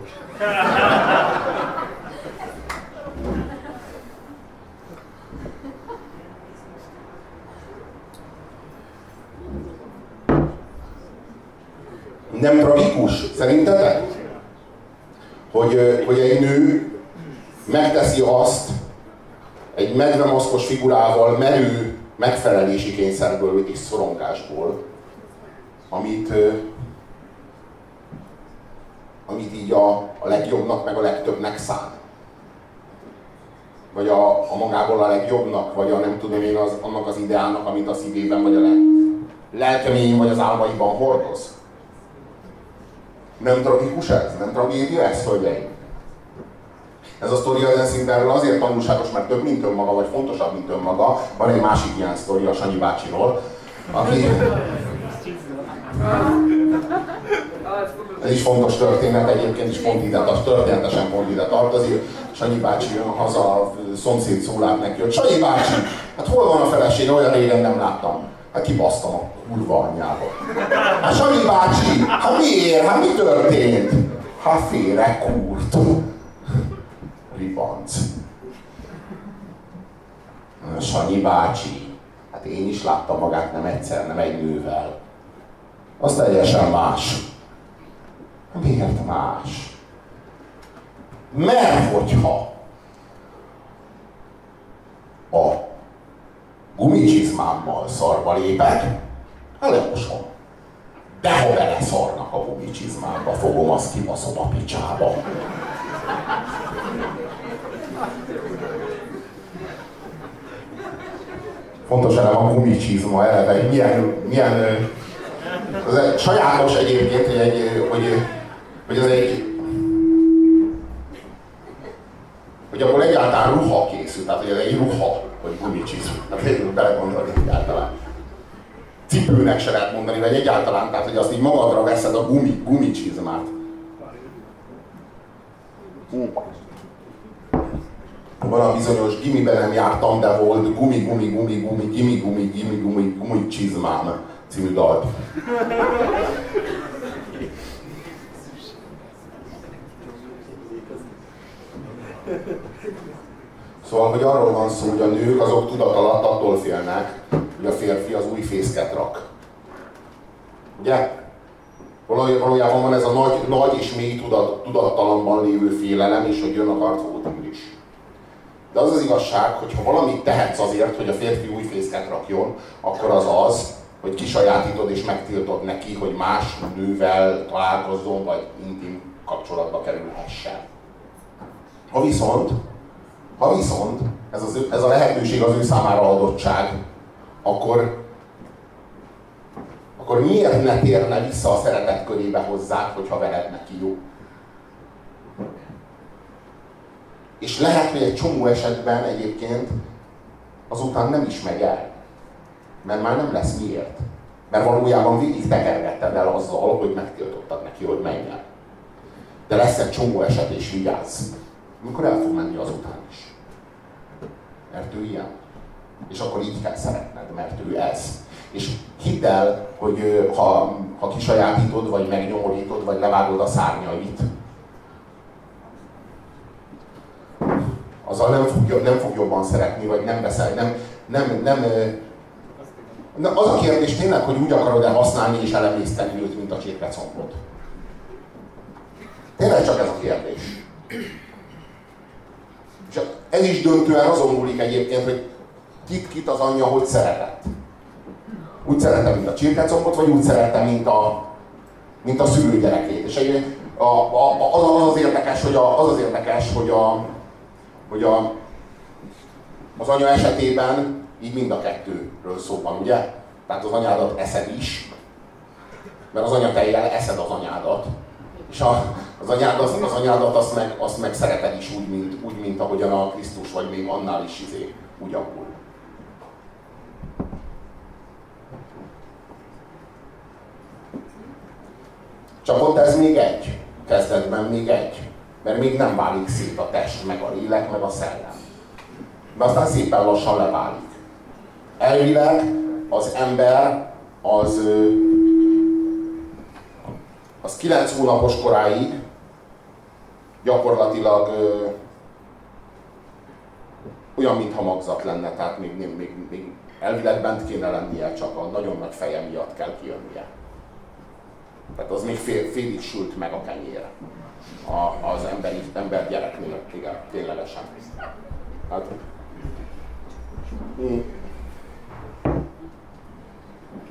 Nem tragikus, szerintetek? Hogy, hogy egy nő megteszi azt egy medvemaszkos figurával merő megfelelési kényszerből és szorongásból, amit, amit így a, a legjobbnak, meg a legtöbbnek szán. Vagy a, a magából a legjobbnak, vagy a nem tudom én az, annak az ideálnak, amit a szívében, vagy a le, vagy az álmaiban hordoz. Nem tragikus ez? Nem tragédia ez, hölgyeim? Ez a sztori az Enszinderről azért tanulságos, mert több, mint önmaga, vagy fontosabb, mint önmaga. Van egy másik ilyen sztori a Sanyi bácsiról, aki... Ez is fontos történet, egyébként is pont ide, történetesen pont ide tartozik. Sanyi bácsi jön haza, a szomszéd szólát neki, hogy Sanyi bácsi, hát hol van a feleség, olyan régen nem láttam. Hát kibasztam a kurva anyjába. Hát Sanyi bácsi, hát miért? Hát mi történt? Hát félre kúrt. Ribanc. Sanyi bácsi, hát én is láttam magát nem egyszer, nem egy nővel. Az teljesen más. Miért más? Mert hogyha a gumicsizmámmal szarba lépek, lemosom. De ha beleszarnak a gumicsizmámba, fogom azt kibaszom a picsába. Fontos elem a gumicsizma eleve, milyen, milyen az egy, sajátos egyébként, hogy, egy, hogy, hogy az egy hogy abból egyáltalán ruha készül, tehát hogy ez egy ruha, hogy gumicsizma. Tehát belegondolni egyáltalán. Cipőnek se lehet mondani, vagy egyáltalán, tehát hogy azt így magadra veszed a gumi, gumicsizmát. Van a bizonyos gimiben nem jártam, de volt gumi, gumi, gumi, gumi, gimi, gumi, gimi, gumi, gumi csizmám című dalt. Szóval, hogy arról van szó, hogy a nők azok tudat alatt attól félnek, hogy a férfi az új fészket rak. Ugye? Valójában van ez a nagy, nagy és mély tudat, tudattalamban lévő félelem, és hogy jön a karcótim is. De az az igazság, hogy ha valamit tehetsz azért, hogy a férfi új fészket rakjon, akkor az az, hogy kisajátítod és megtiltod neki, hogy más nővel találkozzon, vagy intim kapcsolatba kerülhessen. Ha viszont, ha viszont ez, az, ez a lehetőség az ő számára adottság, akkor, akkor miért ne térne vissza a szeretet körébe hozzá, hogyha veled neki jó? És lehet, hogy egy csomó esetben egyébként azután nem is megy el. Mert már nem lesz miért. Mert valójában végig tekergetted el azzal, hogy megtiltottad neki, hogy menjen. De lesz egy csomó eset, és vigyázz. Amikor el fog menni azután is. Mert ő ilyen. És akkor így kell szeretned, mert ő ez. És hidd el, hogy ha, ha kisajátítod, vagy megnyomorítod, vagy levágod a szárnyait, azzal nem fog, nem fog jobban szeretni, vagy nem beszél, nem, nem, nem, Na, az a kérdés tényleg, hogy úgy akarod-e használni és elemészteni őt, mint a csirkecombot. Tényleg csak ez a kérdés. És ez is döntően azon múlik egyébként, hogy kit, kit az anyja hogy szeretett. Úgy szerette, mint a csirkecombot, vagy úgy szerette, mint a, mint a szülőgyerekét. És egy, a, a, az, az, az érdekes, hogy a, az az érdekes, hogy a, hogy a, az anya esetében így mind a kettőről szó van, ugye? Tehát az anyádat eszed is, mert az anyatejjel eszed az anyádat, és a, az, anyád, az, az anyádat azt meg, azt meg szereted is úgy mint, úgy, mint ahogyan a Krisztus, vagy még annál is izé, úgy akul. Csak ott ez még egy, kezdetben még egy, mert még nem válik szét a test, meg a lélek, meg a szellem. De aztán szépen lassan leválik. Elvileg az ember az, az 9 hónapos koráig gyakorlatilag olyan, mintha magzat lenne, tehát még, még, még, még elvileg bent kéne lennie, csak a nagyon nagy feje miatt kell kijönnie. Tehát az még fél, félig sült meg a kenyér a, az emberi, ember gyereknél, igen, ténylegesen. Hát, mm.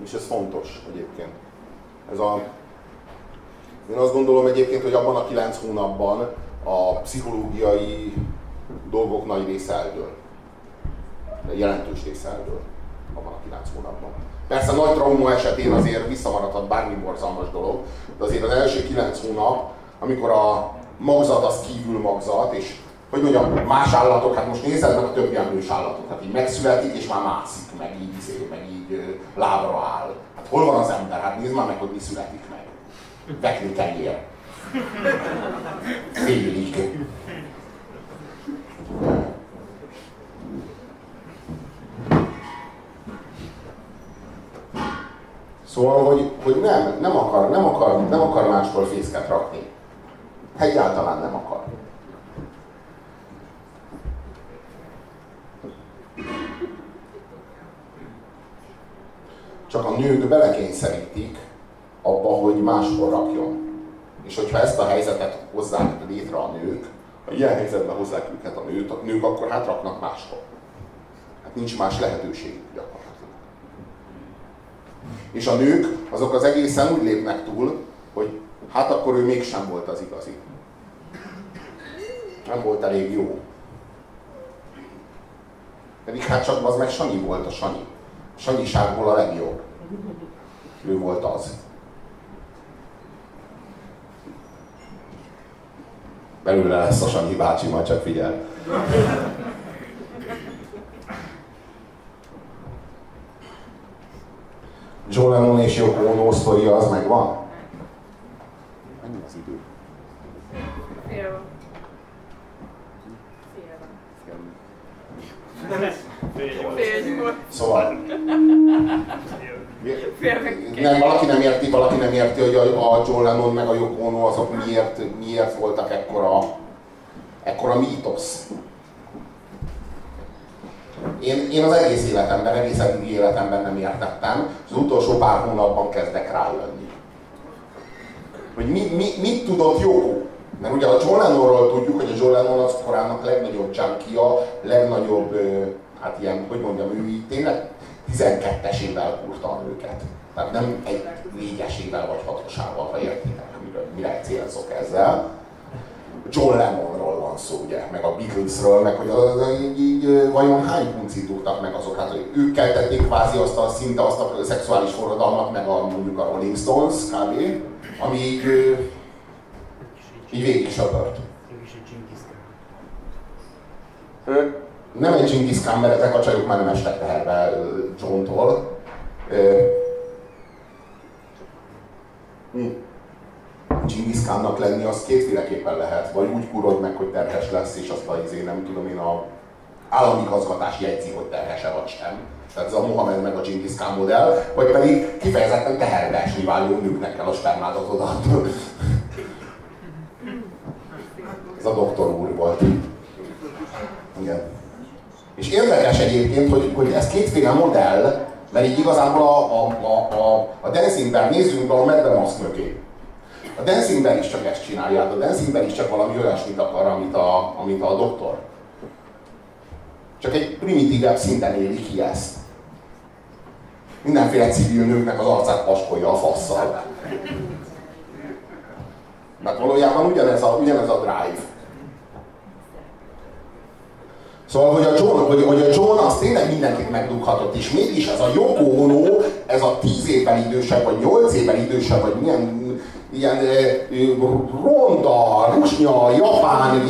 És ez fontos egyébként. Ez a, én azt gondolom egyébként, hogy abban a kilenc hónapban a pszichológiai dolgok nagy része eldől. Jelentős része eldől abban a kilenc hónapban. Persze nagy trauma esetén azért visszamaradhat bármi borzalmas dolog, de azért az első kilenc hónap, amikor a magzat az kívül magzat, és hogy mondjam, más állatok, hát most nézed meg a többi emlős állatot, hát így megszületik, és már mászik, meg így, meg így lábra áll. Hát hol van az ember? Hát nézd már meg, hogy mi születik kenyér. Félig. Szóval, hogy, hogy nem, nem akar, nem akar, nem akar máskor fészket rakni. Egyáltalán nem akar. Csak a nők belekényszerítik abba, hogy máskor rakjon. És hogyha ezt a helyzetet hozzák létre a nők, ha ilyen helyzetben hozzák őket a nőt, a nők akkor hát raknak máskor. Hát nincs más lehetőség gyakorlatilag. És a nők azok az egészen úgy lépnek túl, hogy hát akkor ő mégsem volt az igazi. Nem volt elég jó. Pedig hát csak az meg Sanyi volt a Sanyi. Sanyiságból a legjobb. Ő volt az. Belőle lesz a Sanyi bácsi, majd csak figyel. John Lennon és Yoko Ono sztoria az megvan? Mennyi az idő? Fél Fél Szóval... <laughs> <laughs> Nem, valaki nem érti, valaki nem érti, hogy a, a John Lennon meg a Yoko Ono azok miért, miért voltak ekkora, ekkora mítosz. Én, én az egész életemben, egész eddig életemben nem értettem, és az utolsó pár hónapban kezdek rájönni. Hogy mi, mi, mit tudott Yoko? Mert ugye a John Lennonról tudjuk, hogy a John Lennon az korának legnagyobb junkia, legnagyobb, hát ilyen, hogy mondjam, ő így tényleg 12-esével kurta a nőket. Tehát nem egy négyesével vagy hatosával, ha értitek, mire, mire célzok ezzel. John Lennonról van szó, ugye, meg a Beatlesről, meg hogy az, az, így, így, vajon hány puncit tudtak meg azok, hát hogy ők keltették kvázi azt a szinte azt a szexuális forradalmat, meg a, mondjuk a Rolling Stones kb., ami így, így végig söpört. Nem egy Genghis mert ezek a csajok már nem estek teherbe John-tól. Hm. Genghis Khannak lenni, az kétféleképpen lehet. Vagy úgy kurod meg, hogy terhes lesz, és azt a izé, nem tudom én, a állami gazgatás jegyzi, hogy terhese vagy sem. Tehát ez a Mohamed meg a Genghis Khan modell, vagy pedig kifejezetten teherbe esni váló nőknek kell a spermádatodat. ez a doktor úr volt. Igen. És érdekes egyébként, hogy, hogy ez kétféle modell, mert így igazából a, a, a, a, a Dancingben nézzünk be a Medbe Mask mögé. A Dancingben is csak ezt csinálja, a Dancingben is csak valami olyasmit akar, amit a, amit a doktor. Csak egy primitívebb szinten éli ki ezt. Mindenféle civil nőknek az arcát paskolja a fasszal. Mert valójában ugyanez a, ugyanez a drive. Szóval, hogy a John, hogy, hogy a John az tényleg mindenkit megdughatott, és mégis ez a Yoko Ono, ez a tíz évvel idősebb, vagy nyolc évvel idősebb, vagy milyen ilyen ronda, rusnya, japán,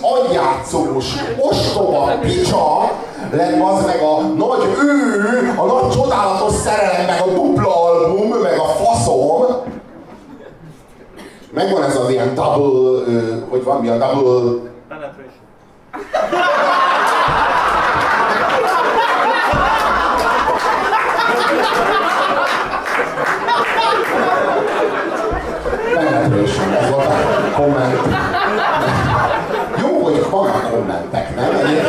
agyjátszós, ostoba picsa, lett az meg a nagy ő, a nagy csodálatos szerelem, meg a dupla album, meg a faszom. Megvan ez az ilyen double, hogy van mi a double... van komment. Jó, hogy vannak kommentek, nem? Egyébként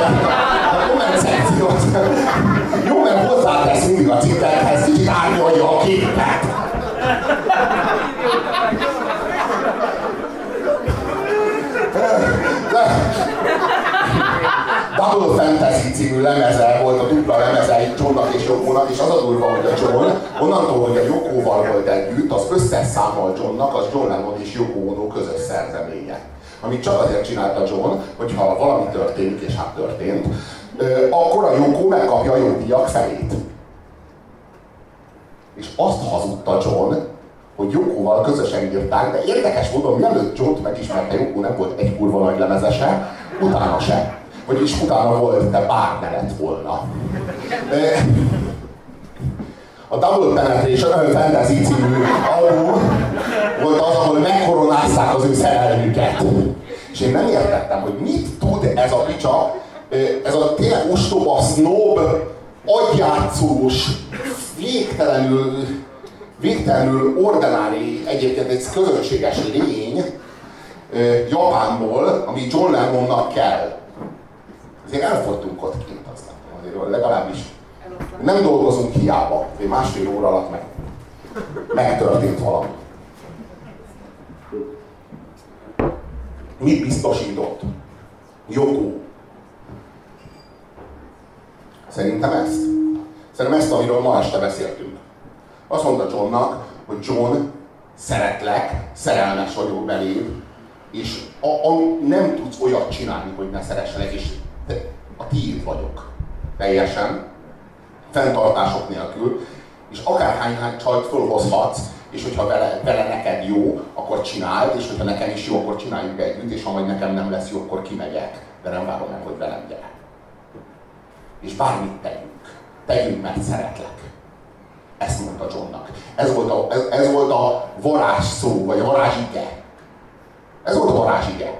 a komment szekció az... Jó, mert hozzátesz mindig a cikkekhez, kicsit árnyalja a képet. Double Fantasy című lemeze volt a dupla lemeze Johnnak és Jokónak, és az a durva, hogy a John onnantól, hogy a Jokóval volt együtt, az összes számmal Johnnak, az John Lennon és Joko Ono közös szerzeménye. Amit csak azért csinálta John, hogyha valami történik, és hát történt, akkor a Joko megkapja a jogdíjak felét. És azt hazudta John, hogy Jokóval közösen írták, de érdekes módon, mielőtt John-t megismerte, Joko nem volt egy kurva nagy lemezese, utána se. Vagyis utána volt, de bár ne lett volna. A Double Penetration Fantasy című album volt az, ahol megkoronázták az ő szerelmüket. És én nem értettem, hogy mit tud ez a picsa, ez a tényleg ostoba, snob, agyjátszós, végtelenül, végtelenül ordinári, egyébként egy közönséges lény Japánból, ami John Lennonnak kell. Azért elfogytunk ott kint, aztán azért legalábbis nem dolgozunk hiába, hogy másfél óra alatt meg, megtörtént valami. Mit biztosított? Jogó. Szerintem ezt. Szerintem ezt, amiről ma este beszéltünk. Azt mondta Johnnak, hogy John, szeretlek, szerelmes vagyok beléd, és a, a, nem tudsz olyat csinálni, hogy ne szeresselek, és a tiéd vagyok. Teljesen. Fenntartások nélkül. És akárhány csajt fölhozhatsz, és hogyha vele, vele neked jó, akkor csináld, és hogyha nekem is jó, akkor csináljuk együtt, és ha majd nekem nem lesz jó, akkor kimegyek. De nem várom meg, hogy velem gyere. És bármit tegyünk. Tegyünk, mert szeretlek. Ezt mondta Johnnak. Ez volt a, ez, ez volt a varázs szó, vagy a varázsige. Ez volt a varázsige.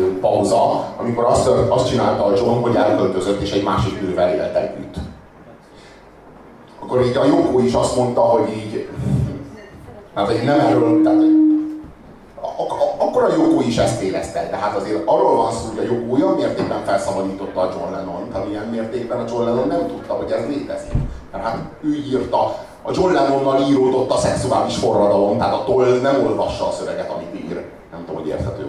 pauza, amikor azt, azt csinálta a John, hogy elköltözött és egy másik nővel élt együtt. Akkor így a Joko is azt mondta, hogy így, hát hogy nem erről, tehát akkor a Joko is ezt érezte, de hát azért arról van szó, hogy a Joko olyan mértékben felszabadította a John Lennon, amilyen mértékben a John Lennon nem tudta, hogy ez létezik. Mert hát ő írta, a John Lennonnal íródott a szexuális forradalom, tehát a toll nem olvassa a szöveget, amit ír. Nem tudom, hogy érthető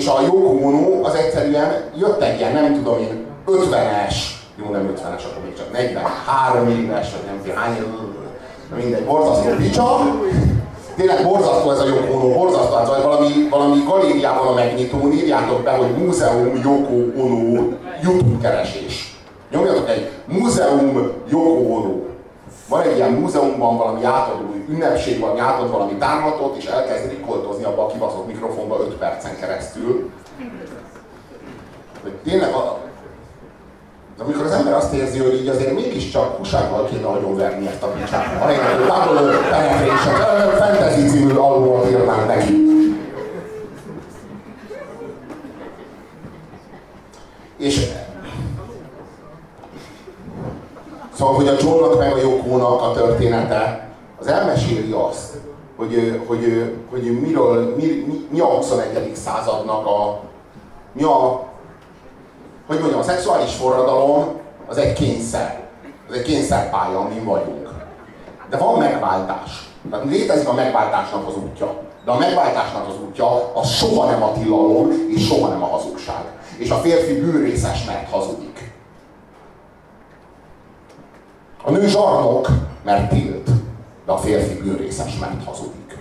És a Yoko Ono az egyszerűen jött egy ilyen, nem tudom én, 50-es, jó nem 50-es, akkor még csak 43 éves, vagy nem tudom hány, mindegy, borzasztó picsa. Tényleg borzasztó ez a Yoko Ono, borzasztó, hát valami, valami galériában a megnyitón írjátok be, hogy Múzeum Yoko Ono YouTube keresés. Nyomjatok egy Múzeum Yoko Ono. Van egy ilyen múzeumban valami átadó ünnepség, van, átad valami tárlatot, és elkezd rikoltozni abba a kibaszott mikrofonba 5 percen keresztül. Hogy tényleg a, de amikor az ember azt érzi, hogy így azért mégiscsak húsággal kéne agyonverni ezt a picsát. Ahelyett, hogy Double Penetration, Fantasy című albumot írnánk neki. És Szóval, hogy a Johnnak meg a Jokónak a története, az elmeséli azt, hogy, hogy, hogy miről, mi, mi, mi a 21. századnak a, mi a, hogy mondjam, a szexuális forradalom az egy kényszer. Az egy kényszerpálya, amin vagyunk. De van megváltás. Tehát létezik a megváltásnak az útja. De a megváltásnak az útja az soha nem a tilalom, és soha nem a hazugság. És a férfi bűrészes, mert hazudik. A nő zsarnok, mert tilt, de a férfi bűnrészes, mert hazudik.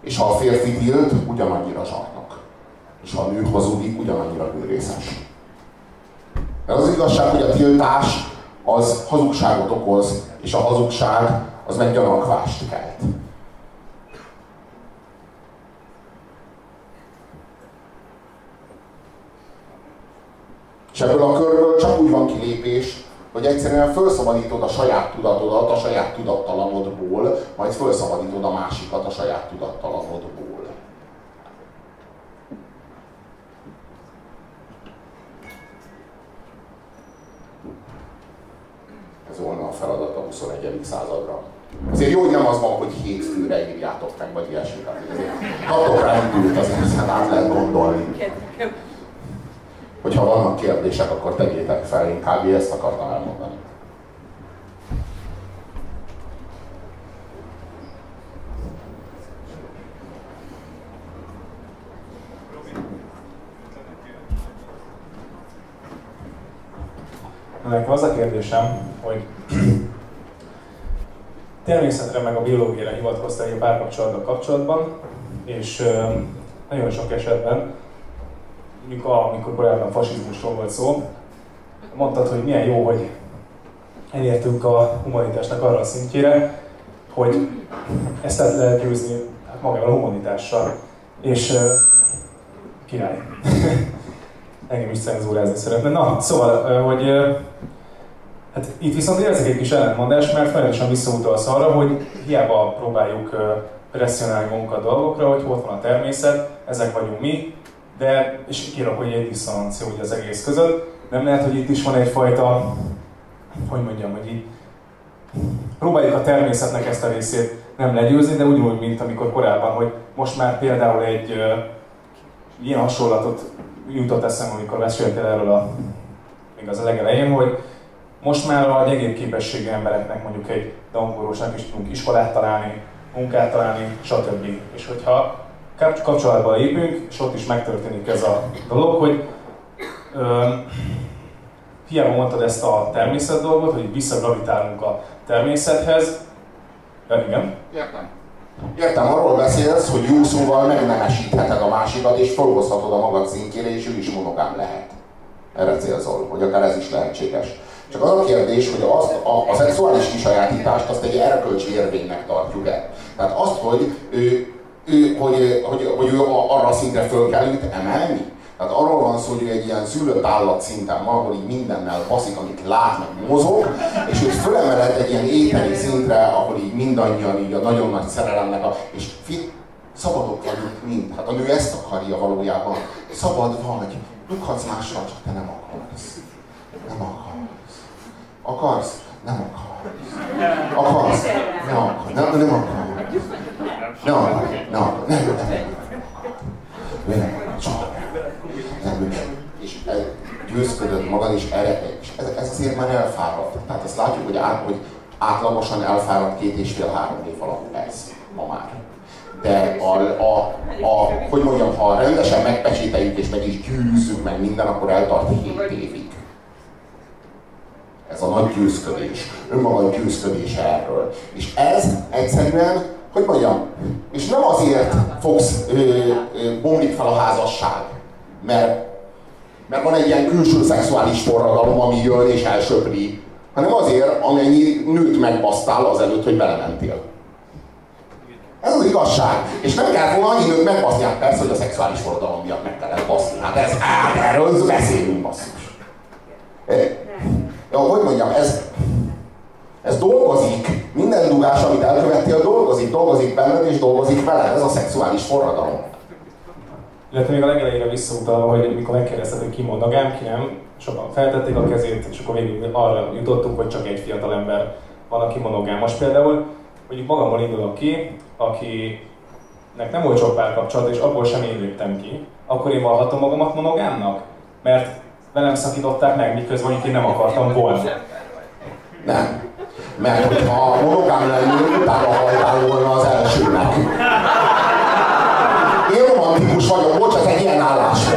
És ha a férfi tilt, ugyanannyira zsarnok. És ha a nő hazudik, ugyanannyira bűnrészes. De az igazság, hogy a tiltás az hazugságot okoz, és a hazugság az meg gyanakvást kelt. És ebből a körből csak úgy van kilépés, hogy egyszerűen felszabadítod a saját tudatodat a saját tudattalanodból, majd felszabadítod a másikat a saját tudattalanodból. Ez volna a feladat a 21. századra. Azért jó, hogy nem az van, hogy hétfőre írjátok meg, vagy ilyesmi. Kaptok rá időt, azért át lehet gondolni. Hogyha vannak kérdések, akkor tegyétek fel, én kb. ezt akartam elmondani. Nekem az a kérdésem, hogy természetre meg a biológiára hivatkoztál a párkapcsolatban kapcsolatban, és nagyon sok esetben, amikor, amikor korábban fasizmusról volt szó, mondtad, hogy milyen jó, hogy elértünk a humanitásnak arra a szintjére, hogy ezt el lehet győzni hát magával a humanitással. És uh, király. <laughs> Engem is cenzúrázni szeretne. Na, szóval, hogy Hát itt viszont érzek egy kis ellentmondás, mert folyamatosan visszautalsz arra, hogy hiába próbáljuk presszionálni magunkat dolgokra, hogy ott van a természet, ezek vagyunk mi, de, és hogy egy diszonancia ugye az egész között, nem lehet, hogy itt is van egyfajta, hogy mondjam, hogy így próbáljuk a természetnek ezt a részét nem legyőzni, de úgy, mint amikor korábban, hogy most már például egy uh, ilyen hasonlatot jutott eszem, amikor meséltél erről a, még az a legelején, hogy most már a gyengébb embereknek mondjuk egy dangórósnak is tudunk iskolát találni, munkát találni, stb. És hogyha kapcsolatba lépünk, és ott is megtörténik ez a dolog, hogy ö, hiába mondtad ezt a természet dolgot, hogy visszagravitálunk a természethez, de igen. Értem. Értem, arról beszélsz, hogy jó szóval megnemesítheted a másikat, és felhozhatod a magad szintjére, és ő is monogám lehet. Erre célzol, hogy akár ez is lehetséges. Csak az a kérdés, hogy azt, a, a szexuális kisajátítást azt egy erkölcsi érvénynek tartjuk el. Tehát azt, hogy ő, ő, hogy, hogy, hogy ő arra szintre föl kell őt emelni. Tehát arról van szó, hogy ő egy ilyen szülött állat szinten van, ahol így mindennel baszik, amit lát, meg mozog, és őt fölemeled egy ilyen éteni szintre, ahol így mindannyian így a nagyon nagy szerelemnek, a, és fi, szabadok vagyunk mind. Hát a nő ezt akarja valójában. Szabad vagy, dughatsz mással, csak te nem akarsz. Nem akarsz. Akarsz? Nem akarsz. Akarsz? Nem akarsz. Nem, nem akarsz. Nem akarsz. Nem akarsz. Nem, nem, nem. Csak. Nem, és győzködött magad, és erre, és ez, ez azért már elfáradt. Tehát azt látjuk, hogy, át, hogy átlagosan elfáradt két és fél-három év alatt ez ma már. De a, a, a, hogy mondjam, ha rendesen megpecsételjük és meg is győzzük meg minden, akkor eltart 7 évig ez a nagy győzködés, önmaga győzködése erről. És ez egyszerűen, hogy mondjam, és nem azért fogsz, ö, ö, bomlik fel a házasság, mert, mert van egy ilyen külső szexuális forradalom, ami jön és elsöpri, hanem azért, amennyi nőt megbasztál azelőtt, hogy belementél. Ez az igazság. És nem kell volna annyi nőt megbaszni, hát persze, hogy a szexuális forradalom miatt meg kellett baszni. Hát ez, hát erről beszélünk basszus ja, hogy mondjam, ez, ez dolgozik. Minden dugás, amit elkövettél, dolgozik, dolgozik benned és dolgozik veled. Ez a szexuális forradalom. Illetve még a legelejére visszautalva, hogy mikor megkérdezted, hogy ki monogám, ki nem, sokan feltették a kezét, és akkor végül arra jutottunk, hogy csak egy fiatal ember van, aki Most Például mondjuk magammal indulok ki, akinek nem volt sok párkapcsolat, és abból sem én léptem ki, akkor én valhatom magamat monogámnak? Mert velem szakították meg, miközben én nem akartam volna. Nem. Mert hogyha monogám lennél, utána hajtál volna az elsőnek. Én romantikus vagyok, bocs, ez egy ilyen álláspont.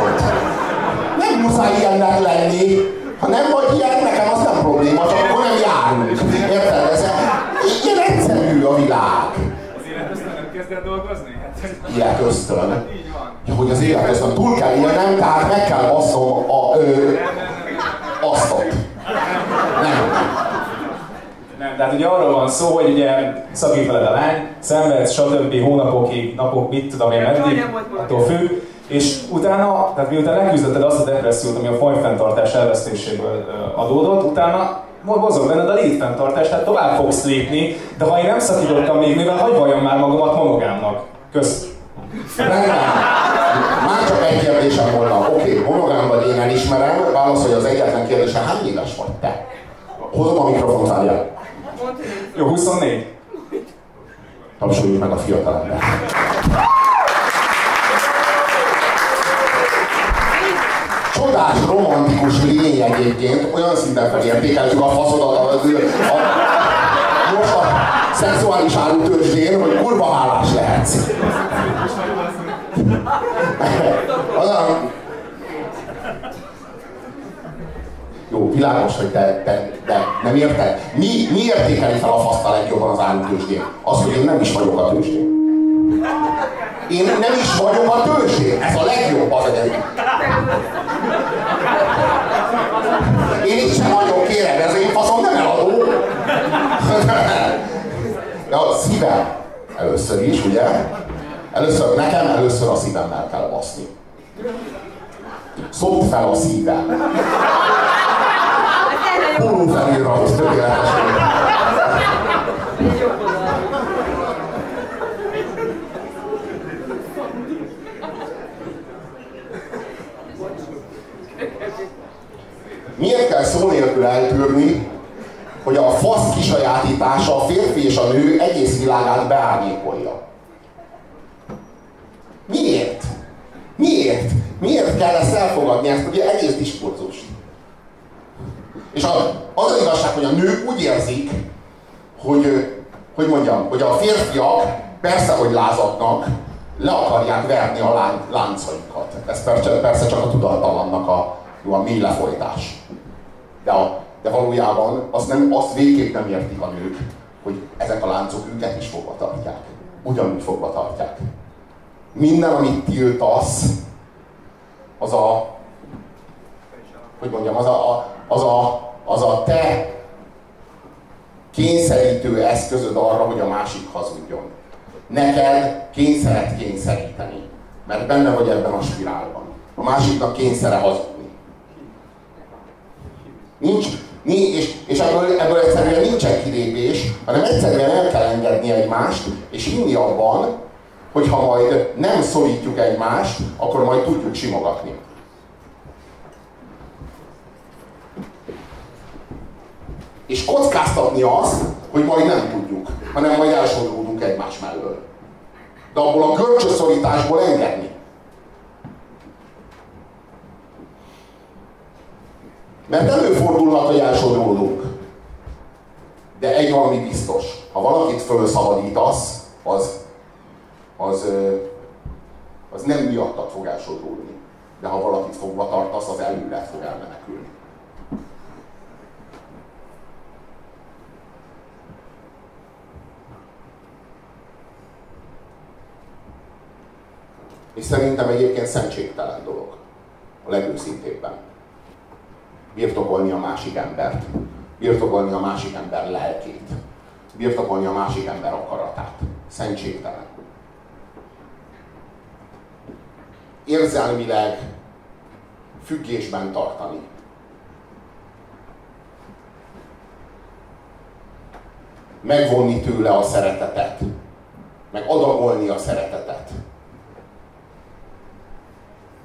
Muszáj ilyennek lenni. Ha nem vagy ilyen, nekem az nem probléma, csak akkor nem járunk. Érted? Ez ilyen egyszerű a világ. Az életösztön kezdett dolgozni? Életösztön. Ja, hogy az életösztön túl kell élnem, tehát meg kell basszom a, ö, asztot. Nem. Nem, tehát ugye arról van szó, hogy ugye szakít veled a lány, szenvedsz, stb. hónapokig, napok, mit tudom én, meddig, attól függ, és utána, tehát miután leküzdötted azt a depressziót, ami a folyfenntartás elvesztéséből adódott, utána mozog benned a létfenntartás, tehát tovább fogsz lépni, de ha én nem szakítottam még, mivel hagyj valljam már magamat monogámnak. Kösz. Már csak egy kérdésem volna. Oké, okay, monogám vagy én elismerem, válaszolj az egyetlen kérdésre, hány éves vagy te? Hozom a mikrofont, várjál. Jó, 24. Tapsoljuk meg a fiatalember. Csodás, romantikus lény egyébként, olyan szinten felértékeltük a faszodat a, a, a, most a szexuális árutősdén, hogy kurva hálás lehetsz. Jó, világos, hogy te, te, te nem érted. Mi, mi értékeli fel a faszt a legjobban az árutősdén? Az, hogy én nem is vagyok a tőzsdén. Én nem is vagyok a tőzsdén. Ez a legjobb az egyik. Ja, a szívem. Először is, ugye? Először nekem, először a szívemmel kell baszni. Szopd fel a szívem. Póló felirat, tökéletesen. Miért kell szó nélkül eltűrni, hogy a fasz kisajátítása a férfi és a nő egész világát beárnyékolja? Miért? Miért? Miért kell ezt elfogadni, ezt ugye egész diskurzust? És a, az az igazság, hogy a nők úgy érzik, hogy, hogy mondjam, hogy a férfiak persze, hogy lázadnak, le akarják verni a lán, láncaikat. Ez persze, persze csak a tudattalannak a, a mély lefolytás. De, a, de valójában azt, nem, azt végképp nem értik a nők, hogy ezek a láncok őket is fogva tartják. Ugyanúgy fogva tartják. Minden, amit tiltasz, az a, hogy mondjam, az a, az a, az a te kényszerítő eszközöd arra, hogy a másik hazudjon. Neked kényszeret kényszeríteni, mert benne vagy ebben a spirálban. A másiknak kényszere hazudni. Nincs, nincs és, és ebből, ebből egyszerűen nincsen kilépés, hanem egyszerűen el kell engedni egymást, és inni abban, hogy ha majd nem szorítjuk egymást, akkor majd tudjuk simogatni. És kockáztatni azt, hogy majd nem tudjuk, hanem majd elsodródunk egymás mellől. De abból a kölcsösszorításból engedni. Mert előfordulhat, hogy elsodródunk. De egy valami biztos. Ha valakit fölszabadítasz, az, az, az nem miattad fog elsodródni. De ha valakit fogva tartasz, az előled fog elmenekülni. És szerintem egyébként szentségtelen dolog. A legőszintébben. Birtokolni a másik embert. Birtokolni a másik ember lelkét. Birtokolni a másik ember akaratát. Szentségtelen. Érzelmileg függésben tartani. Megvonni tőle a szeretetet. Meg adagolni a szeretetet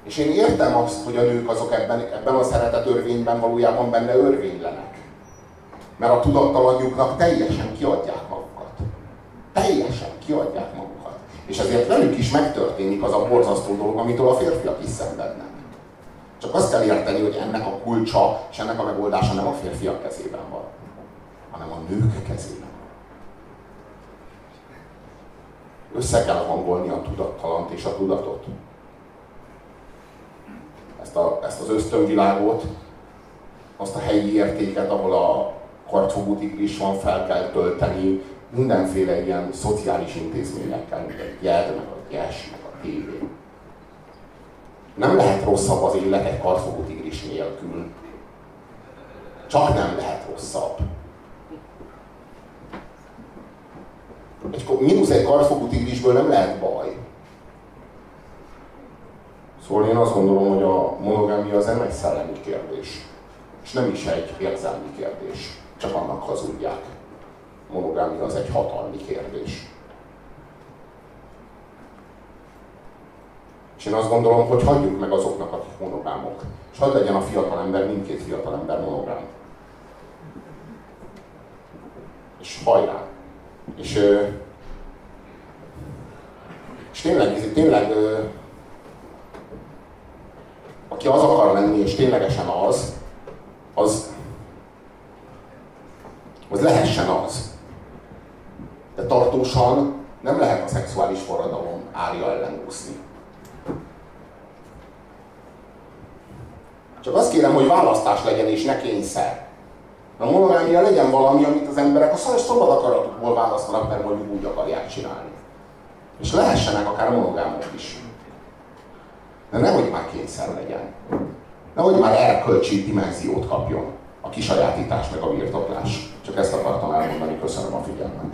és én értem azt, hogy a nők azok ebben, ebben a szeretet örvényben valójában benne örvénylenek. Mert a tudattalanjuknak teljesen kiadják magukat. Teljesen kiadják magukat. És ezért velük is megtörténik az a borzasztó dolog, amitől a férfiak is szenvednek. Csak azt kell érteni, hogy ennek a kulcsa és ennek a megoldása nem a férfiak kezében van, hanem a nők kezében. Össze kell hangolni a tudattalant és a tudatot ezt, a, ezt az ösztönvilágot, azt a helyi értéket, ahol a kartfogú tigris van, fel kell tölteni mindenféle ilyen szociális intézményekkel, mint a gyed, meg a gyes, meg a tévé. Nem lehet rosszabb az élet egy kartfogú tigris nélkül. Csak nem lehet rosszabb. Egy, mínusz egy kartfogú tigrisből nem lehet baj. Szóval én azt gondolom, hogy a monogámia az nem egy szellemi kérdés, és nem is egy érzelmi kérdés. csak annak hazudják. Monogámia az egy hatalmi kérdés. És én azt gondolom, hogy hagyjuk meg azoknak, akik monogámok. És hadd legyen a fiatal ember, mindkét fiatal ember monogám. És hajrá! És, és tényleg, tényleg aki az akar lenni, és ténylegesen az, az, az lehessen az. De tartósan nem lehet a szexuális forradalom árja ellen úszni. Csak azt kérem, hogy választás legyen és ne kényszer. A monogámia legyen valami, amit az emberek a szabad akaratukból választanak, mert mondjuk úgy akarják csinálni. És lehessenek akár monogámok is de nehogy már kényszer legyen. Nehogy már erkölcsi dimenziót kapjon a kisajátítás meg a birtoklás. Csak ezt akartam elmondani, köszönöm a figyelmet.